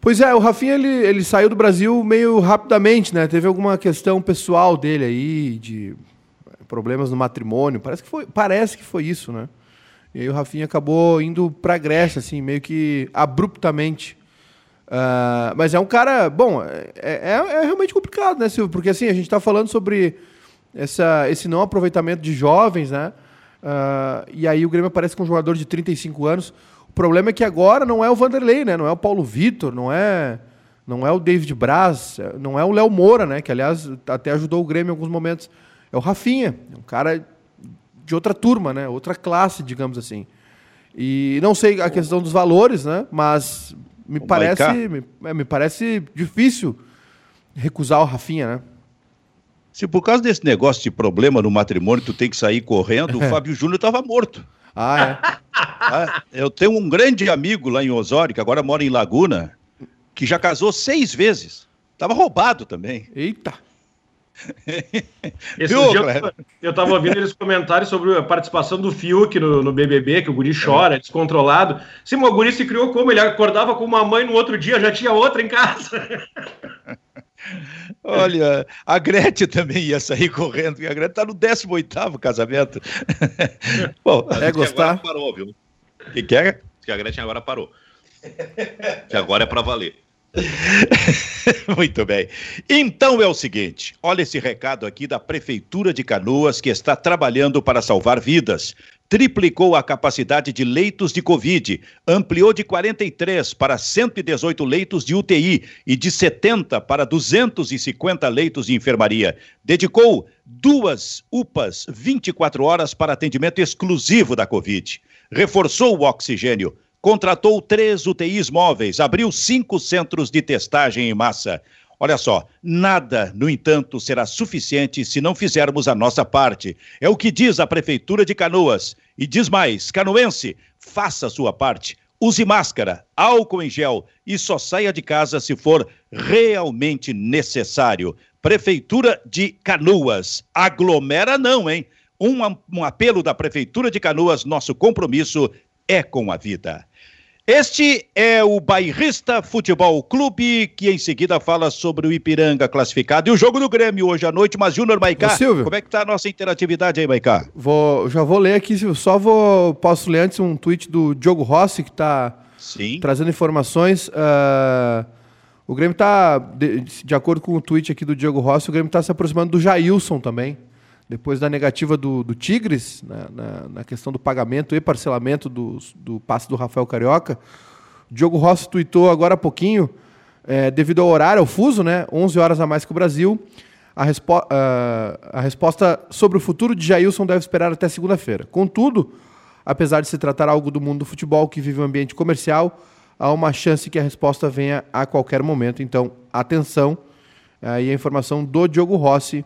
Pois é, o Rafinha ele, ele saiu do Brasil meio rapidamente, né? Teve alguma questão pessoal dele aí, de problemas no matrimônio. Parece que foi, parece que foi isso, né? E aí o Rafinha acabou indo para a Grécia, assim, meio que abruptamente. Uh, mas é um cara, bom, é, é, é, realmente complicado, né, Silvio? Porque assim, a gente está falando sobre essa, esse não aproveitamento de jovens, né? Uh, e aí o Grêmio aparece com um jogador de 35 anos problema é que agora não é o Vanderlei, né? Não é o Paulo Vitor, não é não é o David Braz, não é o Léo Moura, né? Que aliás até ajudou o Grêmio em alguns momentos. É o Rafinha, é um cara de outra turma, né? Outra classe, digamos assim. E não sei a questão dos valores, né? Mas me parece me, é, me parece difícil recusar o Rafinha, né? Se por causa desse negócio de problema no matrimônio tu tem que sair correndo, o Fábio Júnior estava morto. Ah, é? Ah, eu tenho um grande amigo lá em Osório, que agora mora em Laguna, que já casou seis vezes. Tava roubado também. Eita! Esse Viu, dia eu, eu tava ouvindo eles comentários sobre a participação do Fiuk no, no BBB, que o guri chora, é. descontrolado. Sim, o guri se criou como? Ele acordava com uma mãe no outro dia, já tinha outra em casa. Olha, a Gretchen também ia sair correndo, porque a Gretchen tá no 18 casamento. Bom, é gostar. Agora parou, viu? O que, que é? Que a Gretchen agora parou. Que agora é para valer. Muito bem. Então é o seguinte: olha esse recado aqui da Prefeitura de Canoas que está trabalhando para salvar vidas triplicou a capacidade de leitos de Covid, ampliou de 43 para 118 leitos de UTI e de 70 para 250 leitos de enfermaria. Dedicou duas UPAs 24 horas para atendimento exclusivo da Covid. Reforçou o oxigênio. Contratou três UTIs móveis, abriu cinco centros de testagem em massa. Olha só, nada, no entanto, será suficiente se não fizermos a nossa parte. É o que diz a Prefeitura de Canoas. E diz mais: canoense, faça a sua parte. Use máscara, álcool em gel e só saia de casa se for realmente necessário. Prefeitura de Canoas. Aglomera não, hein? Um, um apelo da Prefeitura de Canoas, nosso compromisso é com a vida. Este é o Bairrista Futebol Clube, que em seguida fala sobre o Ipiranga classificado. E o jogo do Grêmio hoje à noite, mas Júnior Maicá, como é que tá a nossa interatividade aí, Maicá? Vou, já vou ler aqui, só vou, posso ler antes um tweet do Diogo Rossi, que está trazendo informações. Uh, o Grêmio está, de, de, acordo com o tweet aqui do Diogo Rossi, o Grêmio está se aproximando do Jailson também depois da negativa do, do Tigres, na, né, na, na, questão do pagamento e parcelamento do, do passe do Rafael Carioca, Diogo Rossi tweetou agora há pouquinho, é, devido ao horário, ao fuso, né, 11 horas a mais que o Brasil, a, respo uh, a resposta sobre o futuro de Jailson deve esperar até segunda-feira. Contudo, apesar de se tratar algo do mundo do futebol que vive um ambiente comercial, há uma chance que a resposta venha a qualquer momento. Então, atenção. Aí a informação do Diogo Rossi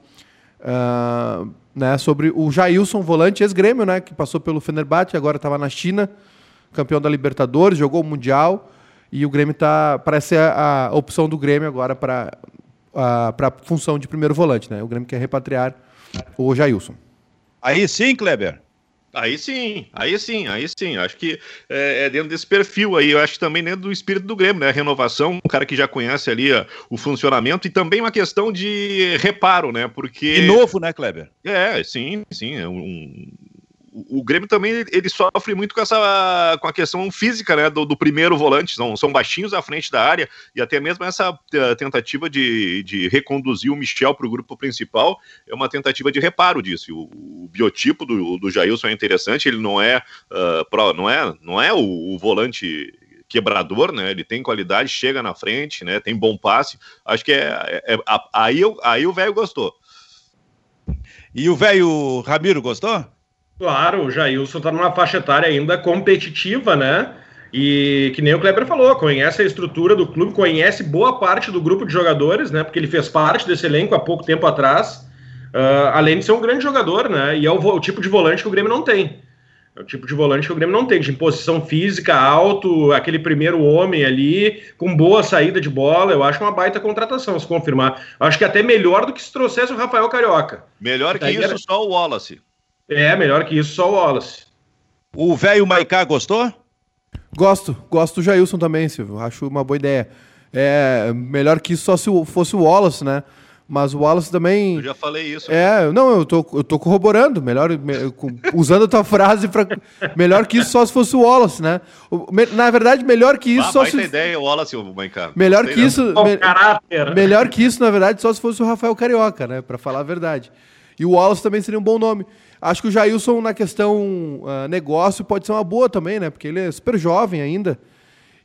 uh, né, sobre o Jailson, volante ex-grêmio, né, que passou pelo Fenerbahçe, agora estava na China, campeão da Libertadores, jogou o Mundial, e o Grêmio tá, parece ser a, a opção do Grêmio agora para a função de primeiro volante. Né? O Grêmio quer repatriar o Jailson. Aí sim, Kleber. Aí sim, aí sim, aí sim. Acho que é, é, dentro desse perfil aí. Eu acho que também dentro do espírito do Grêmio, né? renovação, um cara que já conhece ali a, o funcionamento e também uma questão de reparo, né? Porque. E novo, né, Kleber? É, sim, sim. É um, o Grêmio também ele sofre muito com essa com a questão física né, do, do, primeiro volante, são, são baixinhos à frente da área, e até mesmo essa eh, tentativa de, de reconduzir o Michel para o grupo principal é uma tentativa de reparo disso. O, o biotipo do, do Jailson é interessante, ele não é, uh, pro, não é, não é o, o volante quebrador, né? Ele tem qualidade, chega na frente, né? Tem bom passe. Acho que é, é, é aí, aí o velho gostou. E o velho Ramiro gostou? Claro, o Jailson está numa faixa etária ainda competitiva, né? E que nem o Kleber falou, conhece a estrutura do clube, conhece boa parte do grupo de jogadores, né? Porque ele fez parte desse elenco há pouco tempo atrás. Uh, além de ser um grande jogador, né? E é o, o, tipo de volante que o Grêmio não tem. É o tipo de volante que o Grêmio não tem, de imposição física, alto, aquele primeiro homem ali, com boa saída de bola. Eu acho uma baita contratação, se confirmar. Eu acho que até melhor do que se trouxesse o Rafael Carioca. Melhor que isso, era... só o Wallace. É, melhor que isso, só o Wallace. O velho Maicá gostou? Gosto, gosto do Jailson também, Silvio. Acho uma boa ideia. É melhor que isso só se fosse o Wallace, né? Mas o Wallace também. Eu já falei isso. É, não, eu tô, eu tô corroborando. Melhor, usando a tua frase para melhor que isso só se fosse o Wallace, né? Na verdade, melhor que isso ah, só se. ideia, o Wallace, o Maicá. Melhor que isso. Me... Melhor que isso, na verdade, só se fosse o Rafael Carioca, né? Para falar a verdade. E o Wallace também seria um bom nome. Acho que o Jailson, na questão uh, negócio, pode ser uma boa também, né? Porque ele é super jovem ainda.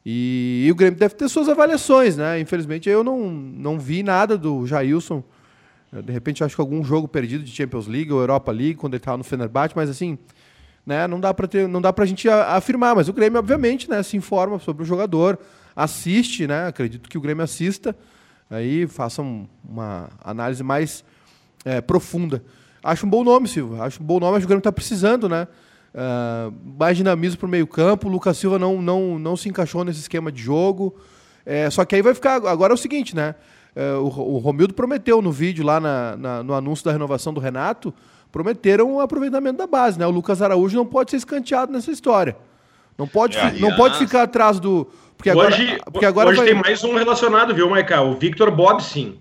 E, e, o Grêmio deve ter suas avaliações, né? Infelizmente, eu não, não vi nada do Jailson. De repente, acho que algum jogo perdido de Champions League ou Europa League, quando ele estava no Fenerbahçe, mas assim, né? Não dá para ter, não dá gente afirmar. Mas o Grêmio, obviamente, né? Se informa sobre o jogador, assiste, né? Acredito que o Grêmio assista. Aí faça uma análise mais é, profunda. Acho um bom nome, Silva. Acho um bom nome, acho que o Grêmio está precisando, né? Uh, mais dinamismo para o meio-campo. O Lucas Silva não, não, não se encaixou nesse esquema de jogo. É, só que aí vai ficar. Agora é o seguinte, né? É, o, o Romildo prometeu no vídeo lá na, na, no anúncio da renovação do Renato, prometeram o aproveitamento da base, né? O Lucas Araújo não pode ser escanteado nessa história. Não pode, é, não pode ficar atrás do. Porque agora, hoje, porque agora hoje vai... tem mais um relacionado, viu, Michael? O Victor Bobsin.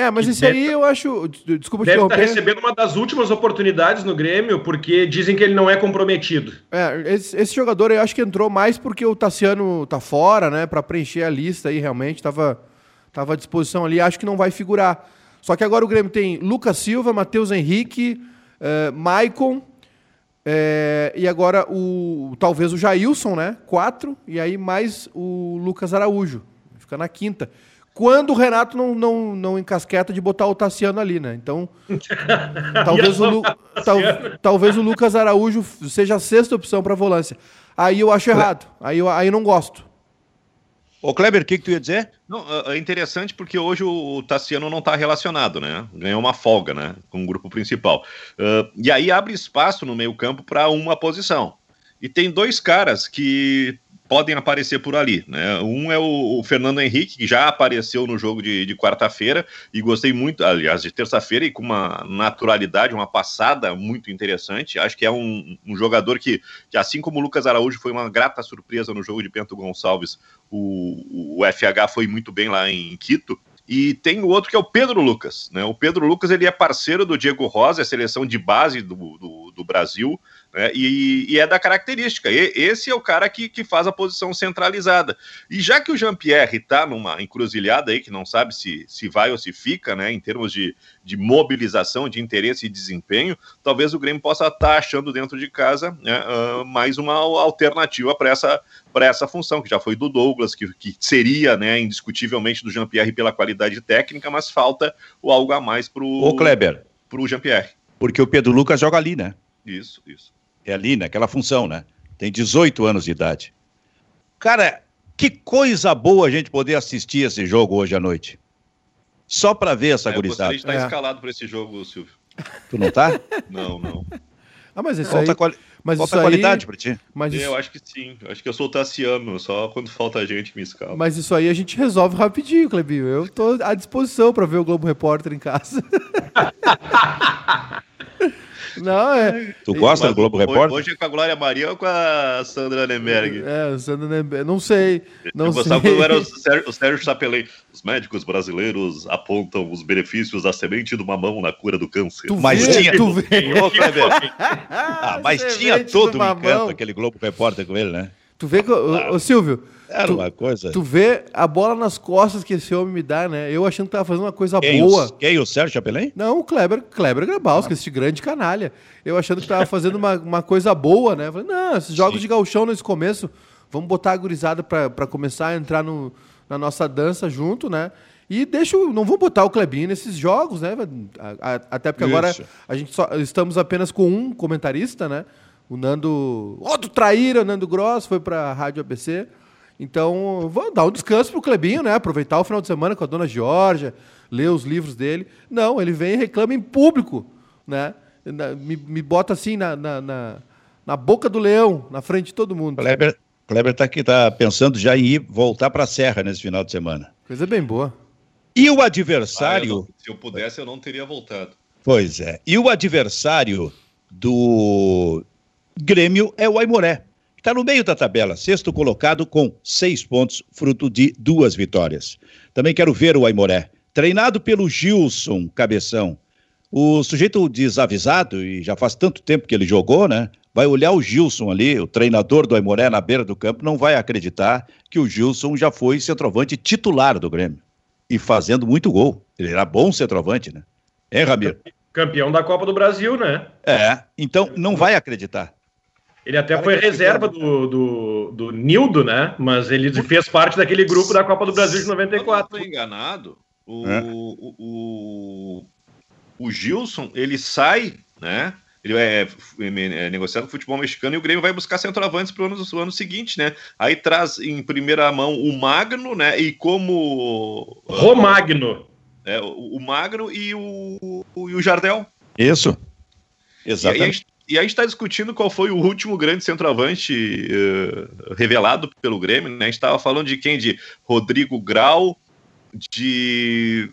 É, mas isso aí eu acho. Desculpa deve estar tá recebendo uma das últimas oportunidades no Grêmio, porque dizem que ele não é comprometido. É, esse, esse jogador eu acho que entrou mais porque o Tassiano tá fora, né? Para preencher a lista aí, realmente. Tava, tava à disposição ali, acho que não vai figurar. Só que agora o Grêmio tem Lucas Silva, Matheus Henrique, uh, Maicon. É, e agora o talvez o Jailson, né? Quatro, e aí mais o Lucas Araújo. Fica na quinta quando o Renato não, não, não encasqueta de botar o Tassiano ali, né? Então, talvez, o Lu, tal, talvez o Lucas Araújo seja a sexta opção para volância. Aí eu acho errado. Aí eu, aí eu não gosto. Ô Kleber, o que, que tu ia dizer? Não, é, é interessante porque hoje o Tassiano não está relacionado, né? Ganhou uma folga, né? Com o grupo principal. Uh, e aí abre espaço no meio campo para uma posição. E tem dois caras que podem aparecer por ali. Né? Um é o, o Fernando Henrique, que já apareceu no jogo de, de quarta-feira, e gostei muito, aliás, de terça-feira, e com uma naturalidade, uma passada muito interessante. Acho que é um, um jogador que, que, assim como o Lucas Araújo foi uma grata surpresa no jogo de Bento Gonçalves, o, o FH foi muito bem lá em Quito. E tem o outro que é o Pedro Lucas. Né? O Pedro Lucas ele é parceiro do Diego Rosa, a seleção de base do, do, do Brasil. Né? E, e, é da característica. E, esse é o cara que, que faz a posição centralizada. E já que o Jean-Pierre está numa encruzilhada aí, que não sabe se, se vai ou se fica, né, em termos de, de mobilização, de interesse e desempenho, talvez o Grêmio possa estar tá achando dentro de casa né, uh, mais uma alternativa para essa, essa função, que já foi do Douglas, que, que seria né, indiscutivelmente do Jean-Pierre pela qualidade técnica, mas falta o algo a mais para o Kleber. Pro Jean-Pierre. Porque o Pedro Lucas joga ali, né? Isso, isso é ali, naquela função, né? Tem 18 anos de idade. Cara, que coisa boa a gente poder assistir esse jogo hoje à noite. Só para ver essa é, gurizada. Você está é. escalado para esse jogo, Silvio. Tu não tá? não, não. Ah, mas isso falta aí... Quali... Mas falta isso qualidade aí... para ti? Mas isso... Eu acho que sim. Eu acho que eu sou o Tassiano, só quando falta gente me escala. Mas isso aí a gente resolve rapidinho, Clebinho. Eu tô à disposição para ver o Globo Repórter em casa. Não, é. Tu gosta do Globo Repórter? Hoje é com a Glória Maria ou com a Sandra Nemberg? É, Sandra Nemberg. Não sei. Não Eu sei. gostava quando era o Sérgio, o Sérgio. Os médicos brasileiros apontam os benefícios da semente do mamão na cura do câncer. Tu mas vê, tinha. Tu vê. ah, mas tinha todo o encanto aquele Globo Repórter com ele, né? Tu vê que, ô, ô Silvio, era tu, uma coisa. Tu vê a bola nas costas que esse homem me dá, né? Eu achando que tava fazendo uma coisa quem, boa. O, quem, o Sérgio Chapelin? Não, o Kleber, Kleber Grabowski, ah. esse grande canalha. Eu achando que tava fazendo uma, uma coisa boa, né? falei, não, esses jogos Sim. de gauchão nesse começo, vamos botar a gurizada para começar a entrar no, na nossa dança junto, né? E deixa, não vou botar o Klebinho nesses jogos, né? Até porque Isso. agora a gente só estamos apenas com um comentarista, né? O Nando, outro traíra, Nando Gross, foi para a Rádio ABC. Então, vou dar um descanso pro Clebinho, né? Aproveitar o final de semana com a dona Georgia, ler os livros dele. Não, ele vem e reclama em público, né? Me, me bota assim na, na, na, na, boca do leão, na frente de todo mundo. Kleber, Kleber tá aqui, tá pensando já em ir voltar para a Serra nesse final de semana. Coisa bem boa. E o adversário. Ah, eu não, se eu pudesse, eu não teria voltado. Pois é. E o adversário do Grêmio é o Aimoré está no meio da tabela, sexto colocado com seis pontos, fruto de duas vitórias. Também quero ver o Aimoré, treinado pelo Gilson Cabeção. O sujeito desavisado, e já faz tanto tempo que ele jogou, né? Vai olhar o Gilson ali, o treinador do Aimoré na beira do campo, não vai acreditar que o Gilson já foi centroavante titular do Grêmio. E fazendo muito gol. Ele era bom centroavante, né? É, Ramiro? Campeão da Copa do Brasil, né? É, então não vai acreditar. Ele até foi reserva do, do, do Nildo, né? Mas ele fez parte daquele grupo da Copa do Brasil de 94. Se eu enganado, o, é. o, o, o, Gilson, ele sai, né? Ele é, é, negociado com o futebol mexicano e o Grêmio vai buscar centroavantes para o ano, ano seguinte, né? Aí traz em primeira mão o Magno, né? E como. Romagno. É, o, o Magno e o, o, e o Jardel. Isso. Exatamente. E a gente está discutindo qual foi o último grande centroavante uh, revelado pelo Grêmio. Né? A gente estava falando de quem? De Rodrigo Grau, de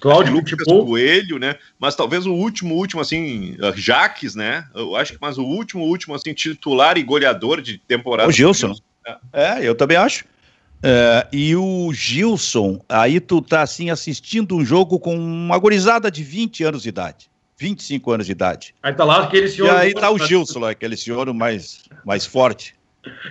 Cláudio Lucas Coelho, né? Mas talvez o último, último, assim, Jaques, né? Eu acho que mas o último, último, assim, titular e goleador de temporada. O Gilson. É, é eu também acho. É, e o Gilson, aí tu tá assim assistindo um jogo com uma gorizada de 20 anos de idade. 25 anos de idade. Aí tá lá aquele senhor. E aí tá o Gilson lá, aquele senhor mais, mais forte.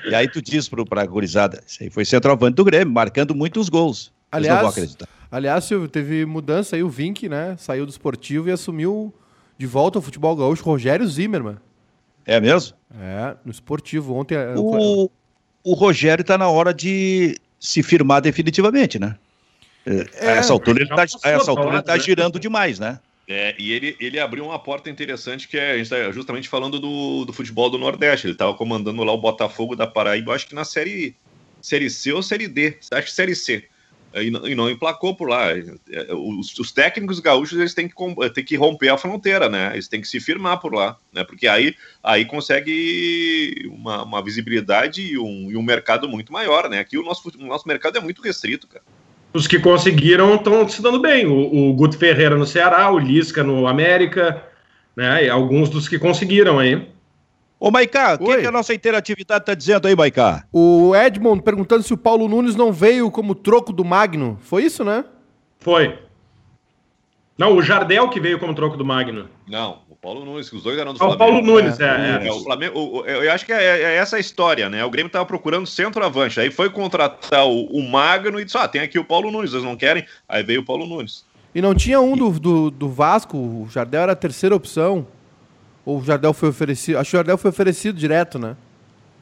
E aí tu diz pro, pra gurizada, isso aí foi centroavante do Grêmio, marcando muitos gols. Aliás, aliás, Silvio, teve mudança aí, o Vink, né, saiu do esportivo e assumiu de volta ao futebol gaúcho Rogério Zimmermann. É mesmo? É, no esportivo. Ontem... É, o, o Rogério tá na hora de se firmar definitivamente, né? É, a essa altura ele tá, a essa altura ele tá girando demais, né? É, e ele, ele abriu uma porta interessante que é, a gente está justamente falando do, do futebol do Nordeste. Ele estava comandando lá o Botafogo da Paraíba, acho que na série, série C ou série D, acho que série C. e não, e não emplacou por lá. É, os, os, técnicos gaúchos eles têm que, têm que romper a fronteira, né? Eles têm que se firmar por lá, né? Porque aí, aí consegue uma, uma visibilidade e um, e um mercado muito maior, né? Aqui o nosso, o nosso mercado é muito restrito, cara. Os que conseguiram estão se dando bem. O, o Guto Ferreira no Ceará, o Lisca no América, né? E alguns dos que conseguiram aí. Ô, Maicá, o que, que, a nossa interatividade está dizendo aí, Maicá? O Edmond perguntando se o Paulo Nunes não veio como troco do Magno. Foi isso, né? Foi. Não, o Jardel que veio como troco do Magno. Não, Paulo Nunes, que os dois eram do Flamengo. O Paulo Nunes, é. é, é. o Flamengo, o, eu acho que é, é, essa a história, né? O Grêmio estava procurando centroavante, aí foi contratar o, o, Magno e disse: ah, tem aqui o Paulo Nunes, vocês não querem? Aí veio o Paulo Nunes. E não tinha um do, do, do Vasco, o Jardel era a terceira opção. Ou o Jardel foi oferecido? Acho que o Jardel foi oferecido direto, né?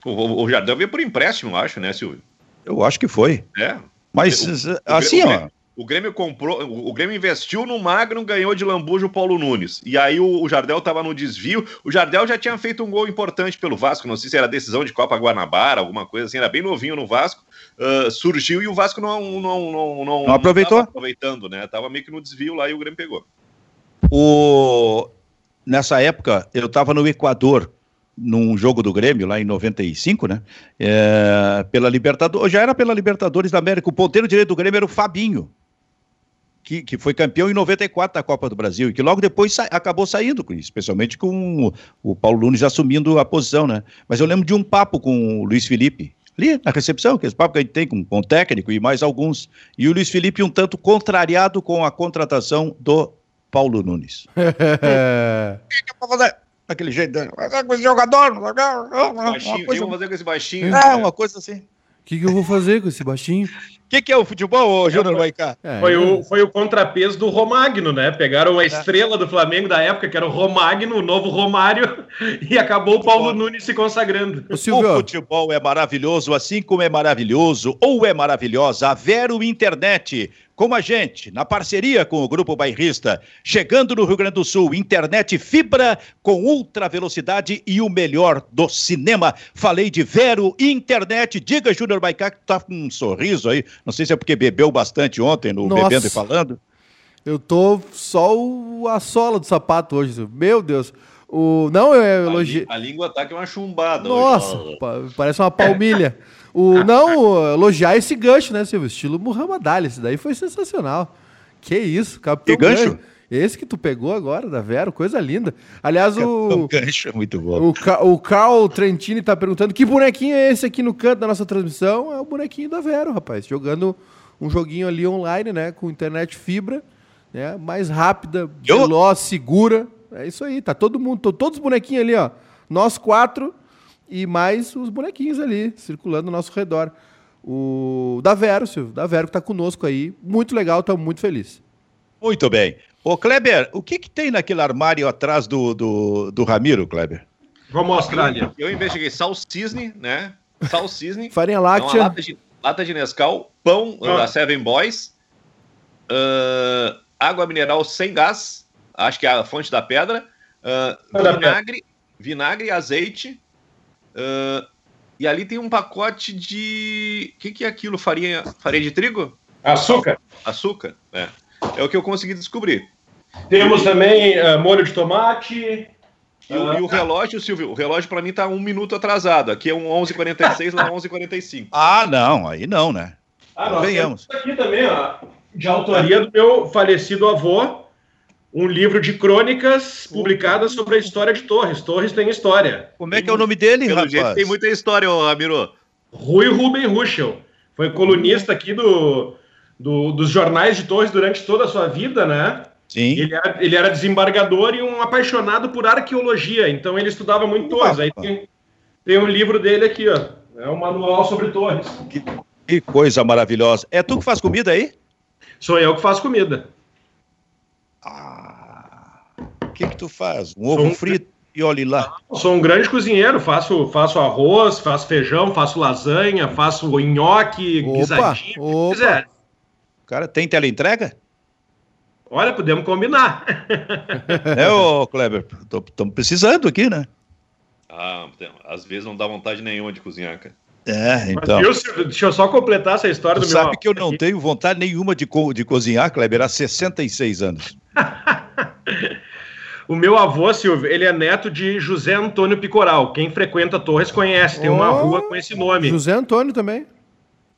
O, o Jardel veio por empréstimo, acho, né, Silvio? Eu acho que foi. É. Mas, o, assim, o Grêmio, ó. O Grêmio comprou, o Grêmio investiu no Magno, ganhou de Lambujo o Paulo Nunes. E aí o, o Jardel estava no desvio. O Jardel já tinha feito um gol importante pelo Vasco, não sei se era decisão de Copa Guanabara, alguma coisa assim, era bem novinho no Vasco. Uh, surgiu e o Vasco não, não, não, não, não aproveitou. Não aproveitando, né? Tava meio que no desvio lá e o Grêmio pegou. O nessa época, eu estava no Equador, num jogo do Grêmio, lá em 95, né? É, pela Libertadores, já era pela Libertadores da América. O ponteiro direito do Grêmio era o Fabinho, que, que foi campeão em 94 da Copa do Brasil, e que logo depois sa acabou saindo, especialmente com o, o Paulo Nunes assumindo a posição, né? Mas eu lembro de um papo com o Luiz Felipe, ali na recepção, que esse papo que a gente tem com, com o técnico e mais alguns, e o Luiz Felipe um tanto contrariado com a contratação do Paulo Nunes. O eu vou fazer? Daquele jeito, fazer com esse jogador. Baixinho, uma coisa... fazer com esse baixinho. É, uma coisa assim. O que, que eu vou fazer com esse baixinho? Que, que é o futebol, Júnior Maicá? É, foi, o, foi o contrapeso do Romagno, né? Pegaram a é. estrela do Flamengo da época, que era o Romagno, o novo Romário, e acabou o Paulo Nunes se consagrando. O, o futebol é maravilhoso, assim como é maravilhoso ou é maravilhosa a Vero Internet como a gente, na parceria com o Grupo Bairrista, chegando no Rio Grande do Sul, internet fibra com ultra velocidade e o melhor do cinema. Falei de Vero Internet. Diga, Júnior Baicá, que tá com um sorriso aí. Não sei se é porque bebeu bastante ontem no Nossa. Bebendo e Falando. Eu tô só o, a sola do sapato hoje. Meu Deus. O, não, eu elogiei. A, a língua tá que é uma chumbada. Nossa, hoje. parece uma palmilha. O, não, elogiar esse gancho, né, Silvio? Estilo Muhammad Ali, esse daí foi sensacional. Que isso, Capitão que gancho? Esse que tu pegou agora, da Vero, coisa linda. Aliás, o. Gancho é muito bom. O, o Carl Trentini tá perguntando que bonequinho é esse aqui no canto da nossa transmissão. É o bonequinho da Vero, rapaz. Jogando um joguinho ali online, né? Com internet fibra, né? Mais rápida, veloz, segura. É isso aí, tá todo mundo, todos os bonequinhos ali, ó. Nós quatro e mais os bonequinhos ali circulando ao nosso redor. O da Vero, Silvio, da Vero que está conosco aí. Muito legal, estamos muito felizes. Muito bem. Ô, Kleber, o que, que tem naquele armário atrás do, do, do Ramiro, Kleber? Vou mostrar ali. Eu investiguei sal cisne, né? Sal cisne. Farinha láctea. lata, de, lata de Nescau, pão ah. da Seven Boys, uh, água mineral sem gás, acho que é a fonte da pedra, uh, vinagre, vinagre, azeite, Uh, e ali tem um pacote de. O que, que é aquilo? Farinha, farinha de trigo? Açúcar. Açúcar, é. É o que eu consegui descobrir. Temos também uh, molho de tomate. E o, e o, relógio, Silvio, o relógio para mim tá um minuto atrasado. Aqui é um 11h46, lá é 11h45. Ah, não, aí não, né? Ah, nós Venhamos. aqui também, ó, de autoria do meu falecido avô, um livro de crônicas publicadas sobre a história de Torres. Torres tem história. Como é que é o nome dele, Pelo rapaz? Jeito, tem muita história, Ramiro. Rui Ruben Ruschel. Foi colunista aqui do, do, dos jornais de Torres durante toda a sua vida, né? Sim. Ele era, ele era desembargador e um apaixonado por arqueologia, então ele estudava muito Torres. Aí tem, tem um livro dele aqui, ó. É um manual sobre Torres. Que, que coisa maravilhosa. É tu que faz comida aí? Sou eu que faço comida. O que que tu faz? Um ovo um... frito e olhe lá. Sou um grande cozinheiro, faço, faço arroz, faço feijão, faço lasanha, faço nhoque, opa, guisadinho, opa. quiser. Cara, tem teleentrega? Olha, podemos combinar. é, ô Kleber, estamos precisando aqui, né? Ah, às vezes não dá vontade nenhuma de cozinhar, cara. É, então. Mas, viu, deixa eu só completar essa história tu do sabe meu que eu não tenho vontade nenhuma de, co de cozinhar, Kleber, há 66 anos. o meu avô, Silvio, ele é neto de José Antônio Picoral. Quem frequenta Torres conhece, tem uma Oh, rua com esse nome. José Antônio também.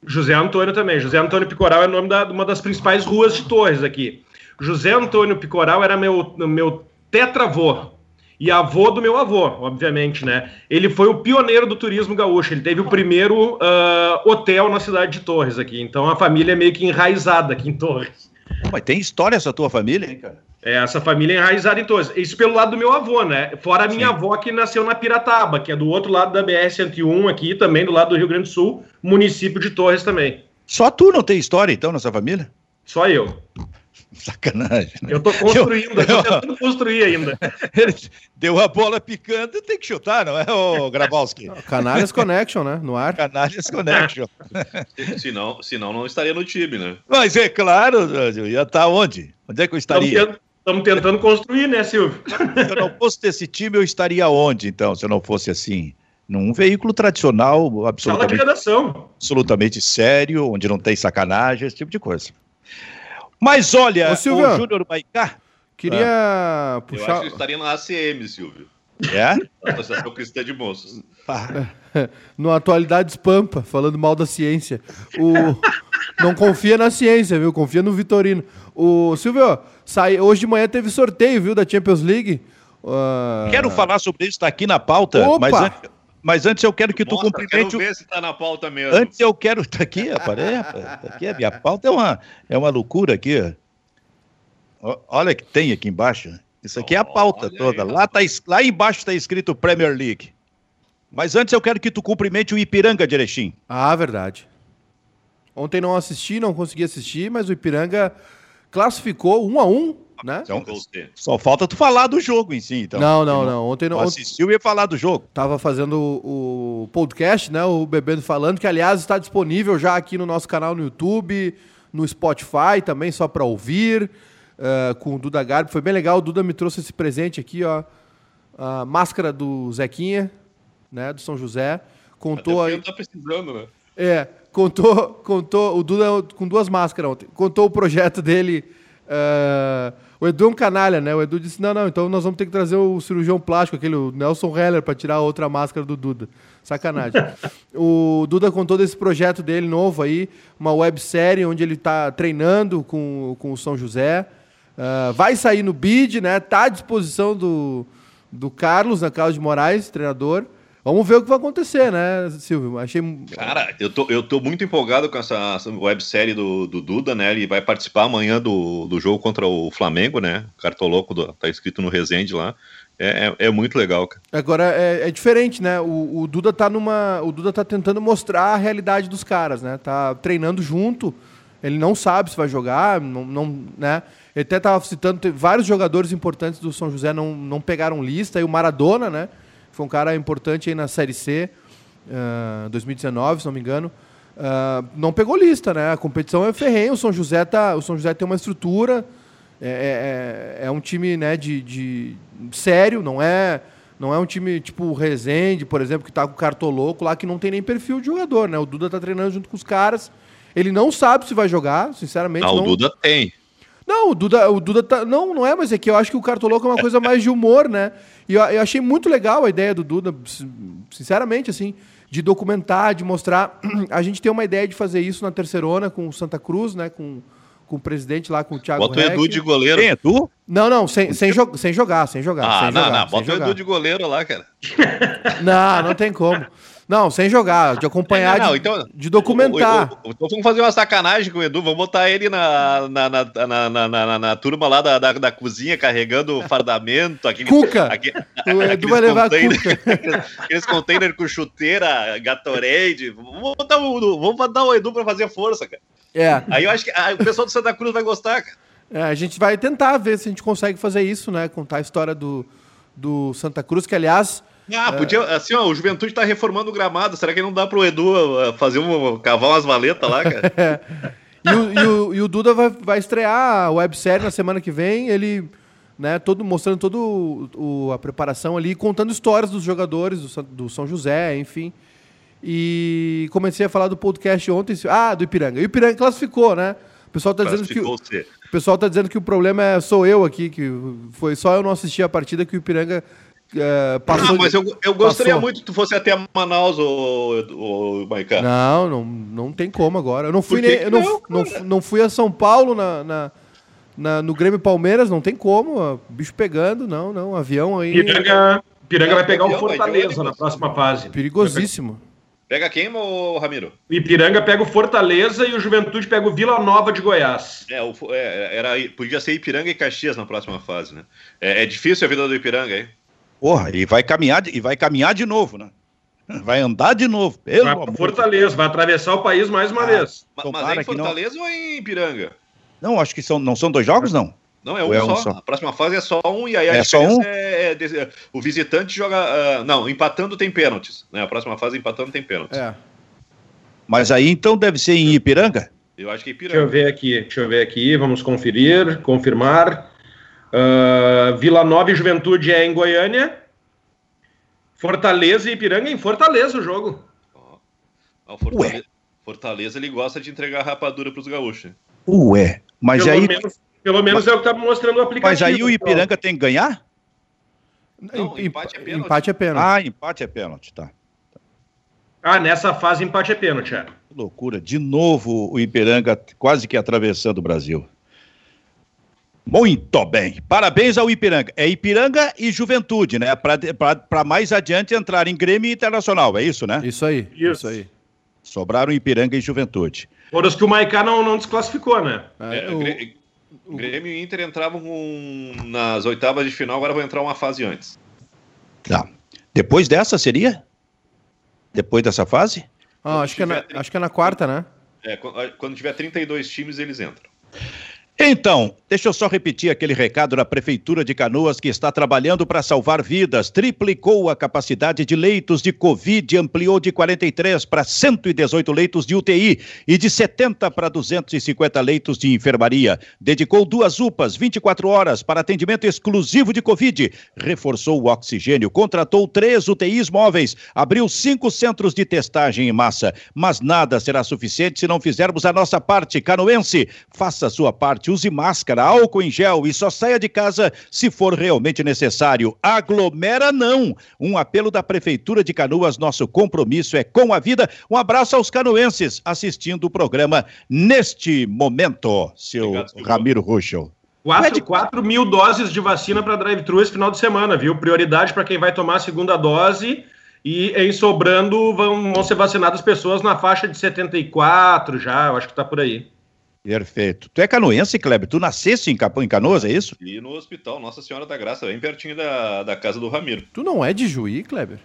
José Antônio também. José Antônio Picoral é o nome da, de uma das principais ruas de Torres aqui. José Antônio Picoral era meu, meu tetravô e avô do meu avô, obviamente, né? Ele foi o pioneiro do turismo gaúcho. Ele teve o primeiro ah, hotel na cidade de Torres aqui. Então a família é meio que enraizada aqui em Torres. Mas tem história essa tua família, hein, cara? É, essa família é enraizada em Torres. Isso pelo lado do meu avô, né? Fora a minha Sim. avó que nasceu na Pirataba, que é do outro lado da BR-101 aqui, também do lado do Rio Grande do Sul, município de Torres também. Só tu não tem história, então, nessa família? Só eu. Sacanagem. né? Eu tô construindo, eu, Eu- tô tentando construir ainda. Ele deu a bola picando, tem que chutar, não é, ô Grabowski? Canalhas Connection, né? No ar. Canalhas Connection. Senão, senão não estaria no time, né? Mas é claro, eu ia estar onde? Onde é que eu estaria? Estamos tentando construir, né, Silvio? Se eu não fosse desse time, eu estaria onde, então, se eu não fosse assim? Num veículo tradicional, Sala de absolutamente, redação. absolutamente sério, onde não tem sacanagem, esse tipo de coisa. Mas olha, Ô, Silvio. o Júnior Maicá, Queria Eu acho puxar. que estaria na ACM, Silvio. é? Associação Cristã de Moços. Pá, No Atualidades Pampa, falando mal da ciência. O... Não confia na ciência, viu? Confia no Vitorino. O Silvio, sai... hoje de manhã teve sorteio, viu, da Champions League. Ah, Quero falar sobre isso, está aqui na pauta, Opa! mas, mas antes eu quero que tu Mostra, cumprimente quero o ver se tá na pauta mesmo. Antes eu quero. Tá aqui, rapaz. É, rapaz, tá aqui, a minha pauta é uma, é uma loucura aqui. Olha que tem aqui embaixo. Isso aqui é a pauta Olha toda. aí, Lá, tá, lá embaixo está escrito Premier League. Mas antes eu quero que tu cumprimente o Ipiranga de Erechim. Ah, verdade. Ontem não assisti, não consegui assistir, mas o Ipiranga classificou um a um, né? Então, só falta tu falar do jogo em si, então. não, não, não. Ontem não. Assistiu e ia falar do jogo. Tava fazendo o, podcast, né? O Bebendo Falando, que aliás está disponível já aqui no nosso canal no YouTube, no Spotify também, só para ouvir, eh, com o Duda Garbi. Foi bem legal. O Duda me trouxe esse presente aqui, ó. A máscara do Zequinha, né? Do São José. Contou Até aí. tá precisando, né? É, contou, contou, o Duda com duas máscaras ontem, contou o projeto dele. eh, o Edu é um canalha, né? O Edu disse: não, não, então nós vamos ter que trazer o cirurgião plástico, aquele Nelson Heller, para tirar a outra máscara do Duda. Sacanagem. o Duda contou desse projeto dele novo aí, uma websérie onde ele tá treinando com, com o São José. Eh, vai sair no bid, né? Tá à disposição do, do Carlos, né? Carlos de Moraes, treinador. Vamos ver o que vai acontecer, né, Silvio? Achei. Cara, eu tô, eu tô muito empolgado com essa, websérie do, do Duda, né? Ele vai participar amanhã do, do jogo contra o Flamengo, né? Cartoloco, do, tá escrito no Resende lá. É, é, é muito legal, cara. Agora é, é diferente, né? O, o Duda tá numa. O Duda tá tentando mostrar a realidade dos caras, né? Tá treinando junto. Ele não sabe se vai jogar, não, não, né? Ele até tava citando, vários jogadores importantes do São José não, não pegaram lista. E o Maradona, né? Foi um cara importante aí na Série C, ah, 2019, se não me engano. ah, não pegou lista, né? A competição é ferrenha. O São José tá, o São José tem uma estrutura. É, é, é um time né, de, de sério, não é não é um time tipo o Rezende, por exemplo, que tá com o cartoloco lá, que não tem nem perfil de jogador, né? O Duda tá treinando junto com os caras. Ele não sabe se vai jogar, sinceramente. Ah, o não... Duda tem. Não, o Duda, o Duda tá. Não, não é, mas é que eu acho que o Cartoloco é uma coisa mais de humor, né? E eu, eu achei muito legal a ideia do Duda, sin- sinceramente, assim, de documentar, de mostrar. A gente tem uma ideia de fazer isso na terceirona com o Santa Cruz, né? Com, com o presidente lá, com o Thiago Bota o Edu de goleiro. Quem é tu? Não, não, sem, sem, jo sem jogar, sem jogar. Ah, sem não, jogar, não. Bota o. Edu de goleiro lá, cara. Não, não tem como. Não, sem jogar, de acompanhar, Não, não, de, então- de documentar. Então vamos fazer uma sacanagem com o Edu. Vamos botar ele na, na, na, na, na, na- turma lá da, da, da cozinha, carregando fardamento. Aquele, Cuca. aque- O Edu vai levar container- cuca. Aqueles containers com chuteira, Gatorade. Vamos botar o, vamos botar o Edu pra fazer força, cara. É. Aí eu acho que o pessoal do Santa Cruz vai gostar, cara. É, a gente vai tentar ver se a gente consegue fazer isso, né? Contar a história do, do Santa Cruz, que aliás. Ah, podia, assim, ó, o Juventude tá reformando o gramado. Será que não dá pro Edu ah, fazer um, cavar umas valetas lá, cara? E o, e o, e o Duda vai, vai estrear a websérie na semana que vem, ele. Né, todo, mostrando toda a preparação ali, contando histórias dos jogadores do, do São José, enfim. E comecei a falar do podcast ontem. Ah, do Ipiranga. E o Ipiranga classificou, né? O pessoal tá dizendo que. O, o pessoal tá dizendo que o problema é sou eu aqui, que foi só eu não assistir a partida que o Ipiranga é, passou. Ah, mas eu, eu gostaria passou. muito que tu fosse até Manaus, o, Maicá. Não, não, não tem como agora. Eu não fui, nem, eu não, não, não, não, fui a São Paulo na, na, na, no Grêmio Palmeiras, não tem como. Bicho pegando, não, não. Avião aí. Piranga, Piranga vai pegar o Fortaleza na próxima fase. Perigosíssimo. Pega quem, ô, Ramiro? O Ipiranga pega o Fortaleza e o Juventude pega o Vila Nova de Goiás. É, o, é, era, podia ser Ipiranga e Caxias na próxima fase, né? É, é difícil a vida do Ipiranga, hein? Porra, e vai caminhar, e vai caminhar de novo, né? Vai andar de novo. Pelo vai amor Fortaleza, vai atravessar o país mais uma ah, vez. Mas, mas é em Fortaleza ou em Ipiranga? Não, acho que são, não são dois jogos, não. Não, é um, é um só. só. A próxima fase é só um e aí a é só um? É, é, o visitante joga. Uh, não, empatando tem pênaltis. Né? A próxima fase empatando tem pênaltis. É. Mas aí então deve ser em Ipiranga? Eu acho que é Ipiranga. Deixa eu ver aqui, deixa eu ver aqui, vamos conferir, confirmar. Uh, Vila Nova e Juventude é em Goiânia. Fortaleza e Ipiranga em Fortaleza o jogo. Oh. Fortaleza, Ué. Fortaleza ele gosta de entregar rapadura para os gaúchos. Ué, mas pelo aí. Menos, pelo menos mas, é o que está mostrando o aplicativo. Mas aí o Ipiranga tem que ganhar? Não, empate é pênalti. Empate é pênalti. Ah, empate é pênalti, tá. Ah, nessa fase empate é pênalti, é. Que loucura. De novo o Ipiranga quase que atravessando o Brasil. Muito bem. Parabéns ao Ipiranga. É Ipiranga e Juventude, né? Para mais adiante entrar em Grêmio Internacional, é isso, né? Isso aí. Isso, isso aí. Sobraram Ipiranga e Juventude. Foram os que o Maicá não, não desclassificou, né? É, o... Grêmio e Inter entravam nas oitavas de final, agora vão entrar uma fase antes. Tá. Depois dessa seria? Depois dessa fase? Ah, acho, que é na, acho que é na quarta, né? É, quando tiver 32 times, eles entram. Então, deixa eu só repetir aquele recado da Prefeitura de Canoas que está trabalhando para salvar vidas. Triplicou a capacidade de leitos de Covid, ampliou de 43 para 118 leitos de UTI e de 70 para 250 leitos de enfermaria. Dedicou duas UPAs 24 horas para atendimento exclusivo de Covid. Reforçou o oxigênio, contratou três UTIs móveis, abriu cinco centros de testagem em massa. Mas nada será suficiente se não fizermos a nossa parte. Canoense, faça a sua parte use máscara, álcool em gel e só saia de casa se for realmente necessário. Aglomera não. Um apelo da Prefeitura de Canoas, nosso compromisso é com a vida. Um abraço aos canoenses assistindo o programa neste momento, seu Obrigado, Ramiro Ruschel. 4, 4 mil doses de vacina para drive-thru esse final de semana, viu? Prioridade para quem vai tomar a segunda dose. E em sobrando vão, vão ser vacinadas pessoas na faixa de 74 já, eu acho que está por aí. Perfeito. Tu é canoense, Kleber? Tu nascesse em Capão, em Canoas, é isso? E no hospital Nossa Senhora da Graça, bem pertinho da, da casa do Ramiro. Tu não é de Juí, Kleber?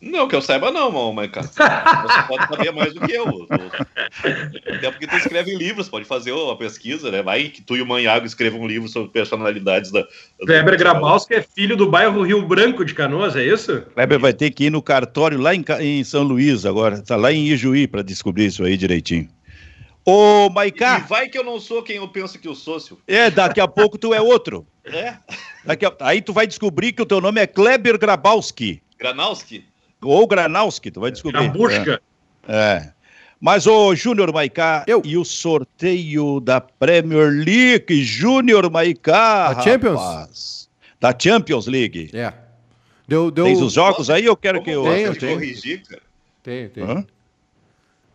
Não, que eu saiba não, mas você pode saber mais do que eu. Até porque tu escreve livros, pode fazer uma pesquisa, né? Vai que tu e o Manhago escrevam um livro sobre personalidades da... Kleber Grabowski é filho do bairro Rio Branco de Canoas, é isso? Kleber vai ter que ir no cartório lá em, em São Luís agora, tá lá em Ijuí para descobrir isso aí direitinho. Ô, Maicá. E vai que eu não sou quem eu penso que eu sou, seu. É, daqui a pouco tu é outro. É? Daqui a... Aí tu vai descobrir que o teu nome é Kleber Grabowski. Granowski? Ou Granowski, tu vai descobrir. A busca. É. é. Mas o Júnior Maicá eu. e o sorteio da Premier League, Júnior Maicá. Da Champions? Da Champions League. É. Deu, deu... Tens os jogos aí? Eu quero que eu. Tenho, tenho. Corrigir, cara. Tenho, tenho. Hã?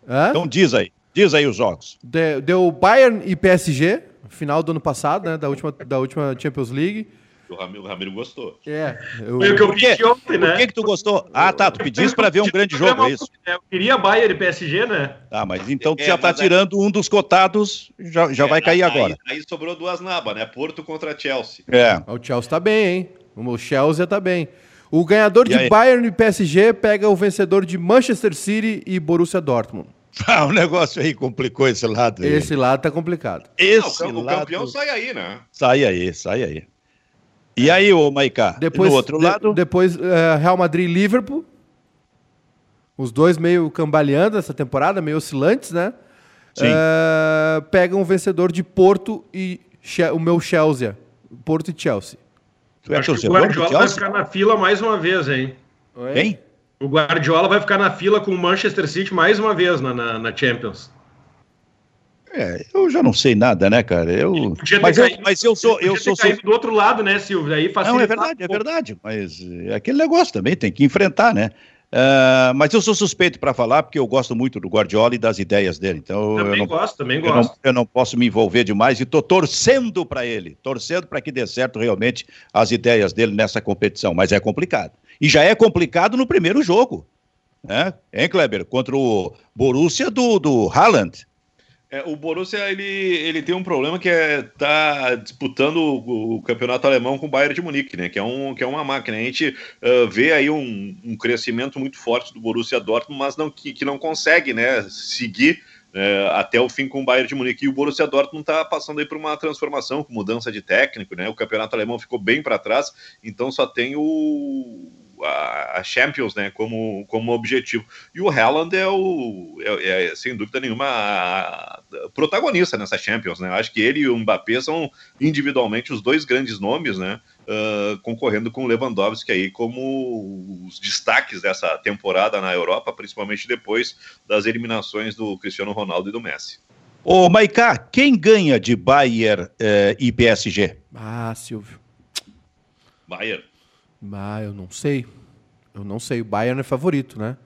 Hã? Então diz aí. Diz aí os jogos. De, deu Bayern e PSG, final do ano passado, né? Da última, da última Champions League. O Ramiro, o Ramiro gostou. É. Eu... Foi o que eu pedi ontem, né? Por que, que tu gostou? Ah, tá. Tu pediste para ver um grande jogo, é isso? Eu queria Bayern e PSG, né? Tá, mas então tu é, já tá tirando um dos cotados, já, já é, vai cair aí, agora. Aí sobrou duas nabas, né? Porto contra Chelsea. É. O Chelsea tá bem, hein? O Chelsea tá bem. O ganhador e de aí? Bayern e PSG pega o vencedor de Manchester City e Borussia Dortmund. Ah, o negócio aí complicou esse lado. Aí. Esse lado tá complicado. Esse Não, o lado... campeão sai aí, né? Sai aí, sai aí. E aí, ô Maicá, depois, no outro de, lado? Depois, uh, Real Madrid e Liverpool. Os dois meio cambaleando essa temporada, meio oscilantes, né? Sim. Uh, pegam o vencedor de Porto e o meu Chelsea. Porto e Chelsea. Tu é Acho que o Guardiola vai ficar na fila mais uma vez, hein? Quem? O Guardiola vai ficar na fila com o Manchester City mais uma vez na, na, na Champions. É, eu já não sei nada, né, cara? Eu, mas, caído, eu mas eu sou, eu sou, sou... do outro lado, né, Silvio? Aí não é verdade, é verdade. Mas é aquele negócio também tem que enfrentar, né? Uh, mas eu sou suspeito para falar porque eu gosto muito do Guardiola e das ideias dele. Então também eu não, gosto, também eu gosto. Não, eu não posso me envolver demais e estou torcendo para ele, torcendo para que dê certo realmente as ideias dele nessa competição. Mas é complicado. E já é complicado no primeiro jogo, né? Hein, Kleber? Contra o Borussia do, do Haaland. É, o Borussia ele, ele tem um problema que é tá disputando o, o, campeonato alemão com o Bayern de Munique, né? Que é, um, que é uma máquina. A gente uh, vê aí um, um, crescimento muito forte do Borussia Dortmund, mas não, que, que não consegue, né? Seguir uh, até o fim com o Bayern de Munique. E o Borussia Dortmund está passando aí por uma transformação, com mudança de técnico, né? O campeonato alemão ficou bem para trás, então só tem o a, Champions, né, como, como objetivo. E o Haaland é o, é, é sem dúvida nenhuma, a, a protagonista nessa Champions, né? Acho que ele e o Mbappé são individualmente os dois grandes nomes, né? Uh, concorrendo com o Lewandowski aí como os destaques dessa temporada na Europa, principalmente depois das eliminações do Cristiano Ronaldo e do Messi. Ô, Maiká, quem ganha de Bayern eh, e PSG? Ah, Silvio. Bayern. Ah, eu não sei. Eu não sei. O Bayern é favorito, né?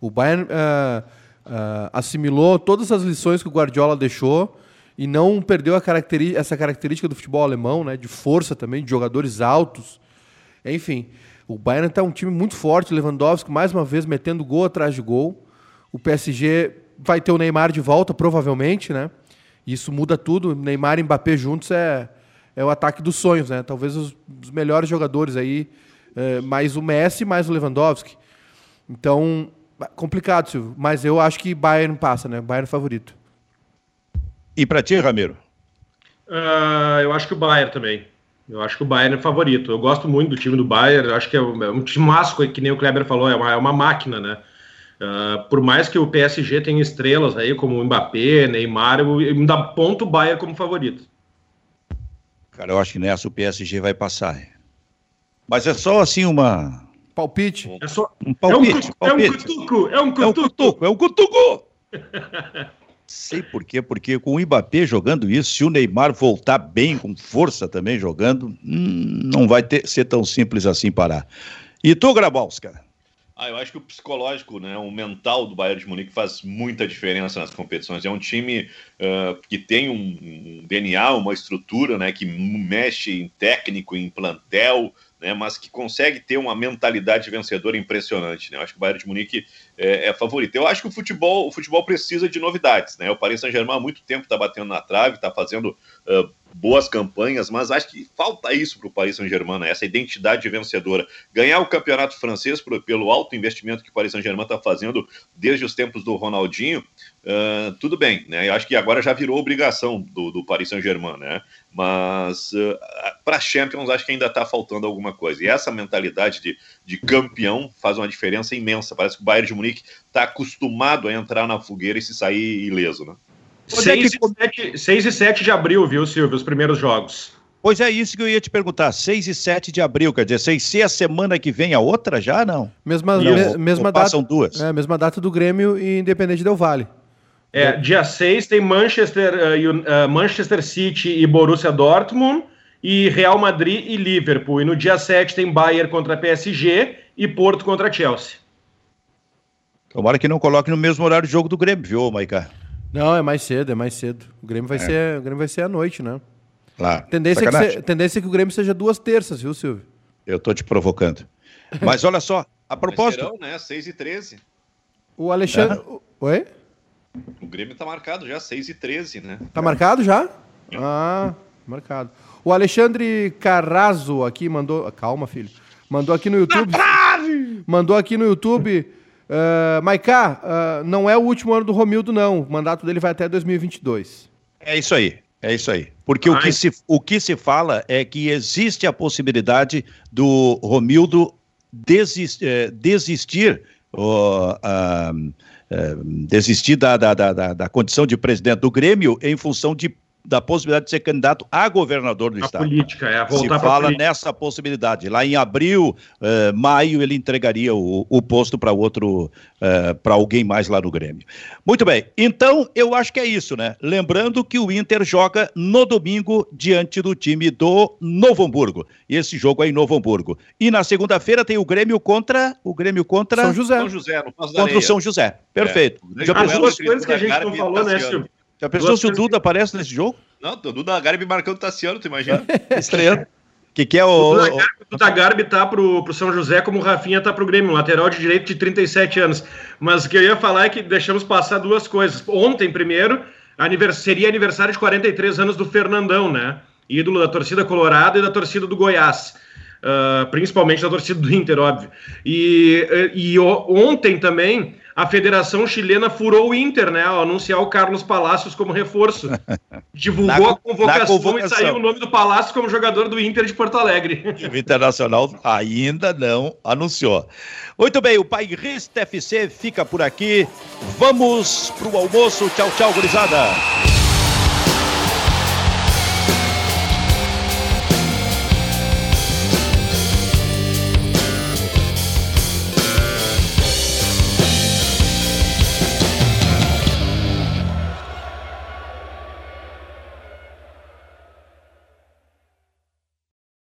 O Bayern uh, uh, assimilou todas as lições que o Guardiola deixou e não perdeu essa característica do futebol alemão, né? De força também, de jogadores altos. Enfim, o Bayern está um time muito forte. Lewandowski mais uma vez metendo gol atrás de gol. O PSG vai ter o Neymar de volta, provavelmente, né? Isso muda tudo. Neymar e Mbappé juntos é, é o ataque dos sonhos, né? Talvez os, os melhores jogadores aí é, mais o Messi, mais o Lewandowski. Então, complicado, Silvio. Mas eu acho que Bayern passa, né? Bayern favorito. E para ti, Ramiro? Uh, eu acho que o Bayern também. Eu acho que o Bayern é favorito. Eu gosto muito do time do Bayern. Eu acho que é um, é um time másculo, que nem o Kleber falou, é uma, é uma máquina, né? Uh, por mais que o PSG tenha estrelas aí, como o Mbappé, Neymar, eu ainda ponto o Bayern como favorito. Cara, eu acho que nessa o PSG vai passar. Mas é só assim uma. Palpite. É só. Um palpite. É um, cutuco. É um cutuco. É um cutuco. É um cutuco. Sei por quê, porque com o Mbappé jogando isso, se o Neymar voltar bem, com força também jogando, hum, não vai ter, ser tão simples assim parar. E tu, Grabowska? Ah, eu acho que o psicológico, né, o mental do Bayern de Munique faz muita diferença nas competições. É um time uh, que tem um, um, DNA, uma estrutura, né, que mexe em técnico, em plantel, né, mas que consegue ter uma mentalidade vencedora impressionante. Né? Eu acho que o Bayern de Munique é, é, favorito. Eu acho que o futebol, o futebol precisa de novidades. Né? O Paris Saint-Germain há muito tempo está batendo na trave, está fazendo uh, boas campanhas, mas acho que falta isso para o Paris Saint-Germain, né? essa identidade vencedora. Ganhar o campeonato francês por, pelo alto investimento que o Paris Saint-Germain está fazendo desde os tempos do Ronaldinho, uh, tudo bem. Né? Eu acho que agora já virou obrigação do, do Paris Saint-Germain, né? mas uh, para Champions acho que ainda está faltando alguma coisa. E essa mentalidade de, de campeão faz uma diferença imensa. Parece que o Bayern de Munique está acostumado a entrar na fogueira e se sair ileso, né? 6 é que... e 7, e 7 de abril, viu, Silvio, os primeiros jogos. Pois é isso que eu ia te perguntar. 6 e 7 de abril, quer dizer, sem ser a semana que vem a outra já, não? Mesma, não, me, mesma data. Passam duas. É, mesma data do Grêmio e Independente Del Vale. É, dia 6 tem Manchester, uh, uh, Manchester City e Borussia Dortmund, e Real Madrid e Liverpool. E no dia 7 tem Bayern contra PSG e Porto contra Chelsea. Tomara que não coloque no mesmo horário de jogo do Grêmio, viu, Maica? Não, é mais cedo, é mais cedo. O Grêmio vai, é. ser, o Grêmio vai ser à noite, né? Lá. Tendência, é que se, tendência é que o Grêmio seja duas terças, viu, Silvio? Eu tô te provocando. Mas olha só, a propósito. Serão, né? 6 e 13. O Alexandre. É. Oi? O Grêmio tá marcado já, 6 e 13, né? Tá marcado já? Ah, marcado. O Alexandre Carrazo aqui mandou. Calma, filho. Mandou aqui no YouTube. Mandou aqui no YouTube. Uh, Maiká, uh, não é o último ano do Romildo, não. O mandato dele vai até 2022. É isso aí. É isso aí. Porque o que, se, o que se fala é que existe a possibilidade do Romildo desist, eh, desistir, uh, desistir da, da, da, da, condição de presidente do Grêmio em função de da possibilidade de ser candidato a governador do a estado. política, é, voltar Se fala política. nessa possibilidade. Lá em abril, uh, maio, ele entregaria o, o posto para outro, uh, para alguém mais lá no Grêmio. Muito bem, então eu acho que é isso, né? Lembrando que o Inter joga no domingo diante do time do Novo Hamburgo. E esse jogo é em Novo Hamburgo. E na segunda-feira tem o Grêmio contra o Grêmio contra São José. São José contra o São José. Perfeito. É. Já As duas coisas que a gente não falou, né, Silvio? Já pensou se o Duda que... aparece nesse jogo? Não, o Duda Garbi marcando o Tassiano, tu imagina? Estreando. O que, que é o. O Duda Garbi tá pro, pro São José como o Rafinha tá pro Grêmio, lateral de direito de 37 anos. Mas o que eu ia falar é que deixamos passar duas coisas. Ontem, primeiro, anivers... seria aniversário de 43 anos do Fernandão, né? Ídolo da torcida colorada e da torcida do Goiás. Uh, principalmente da torcida do Inter, óbvio. E, e ontem também a Federação Chilena furou o Inter, né? Ao anunciar o Carlos Palácios como reforço. Divulgou na, a convocação, convocação, e saiu o nome do Palácio como jogador do Inter de Porto Alegre. O Internacional ainda não anunciou. Muito bem, o Pai Rista FC fica por aqui. Vamos pro almoço. Tchau, tchau, gurizada.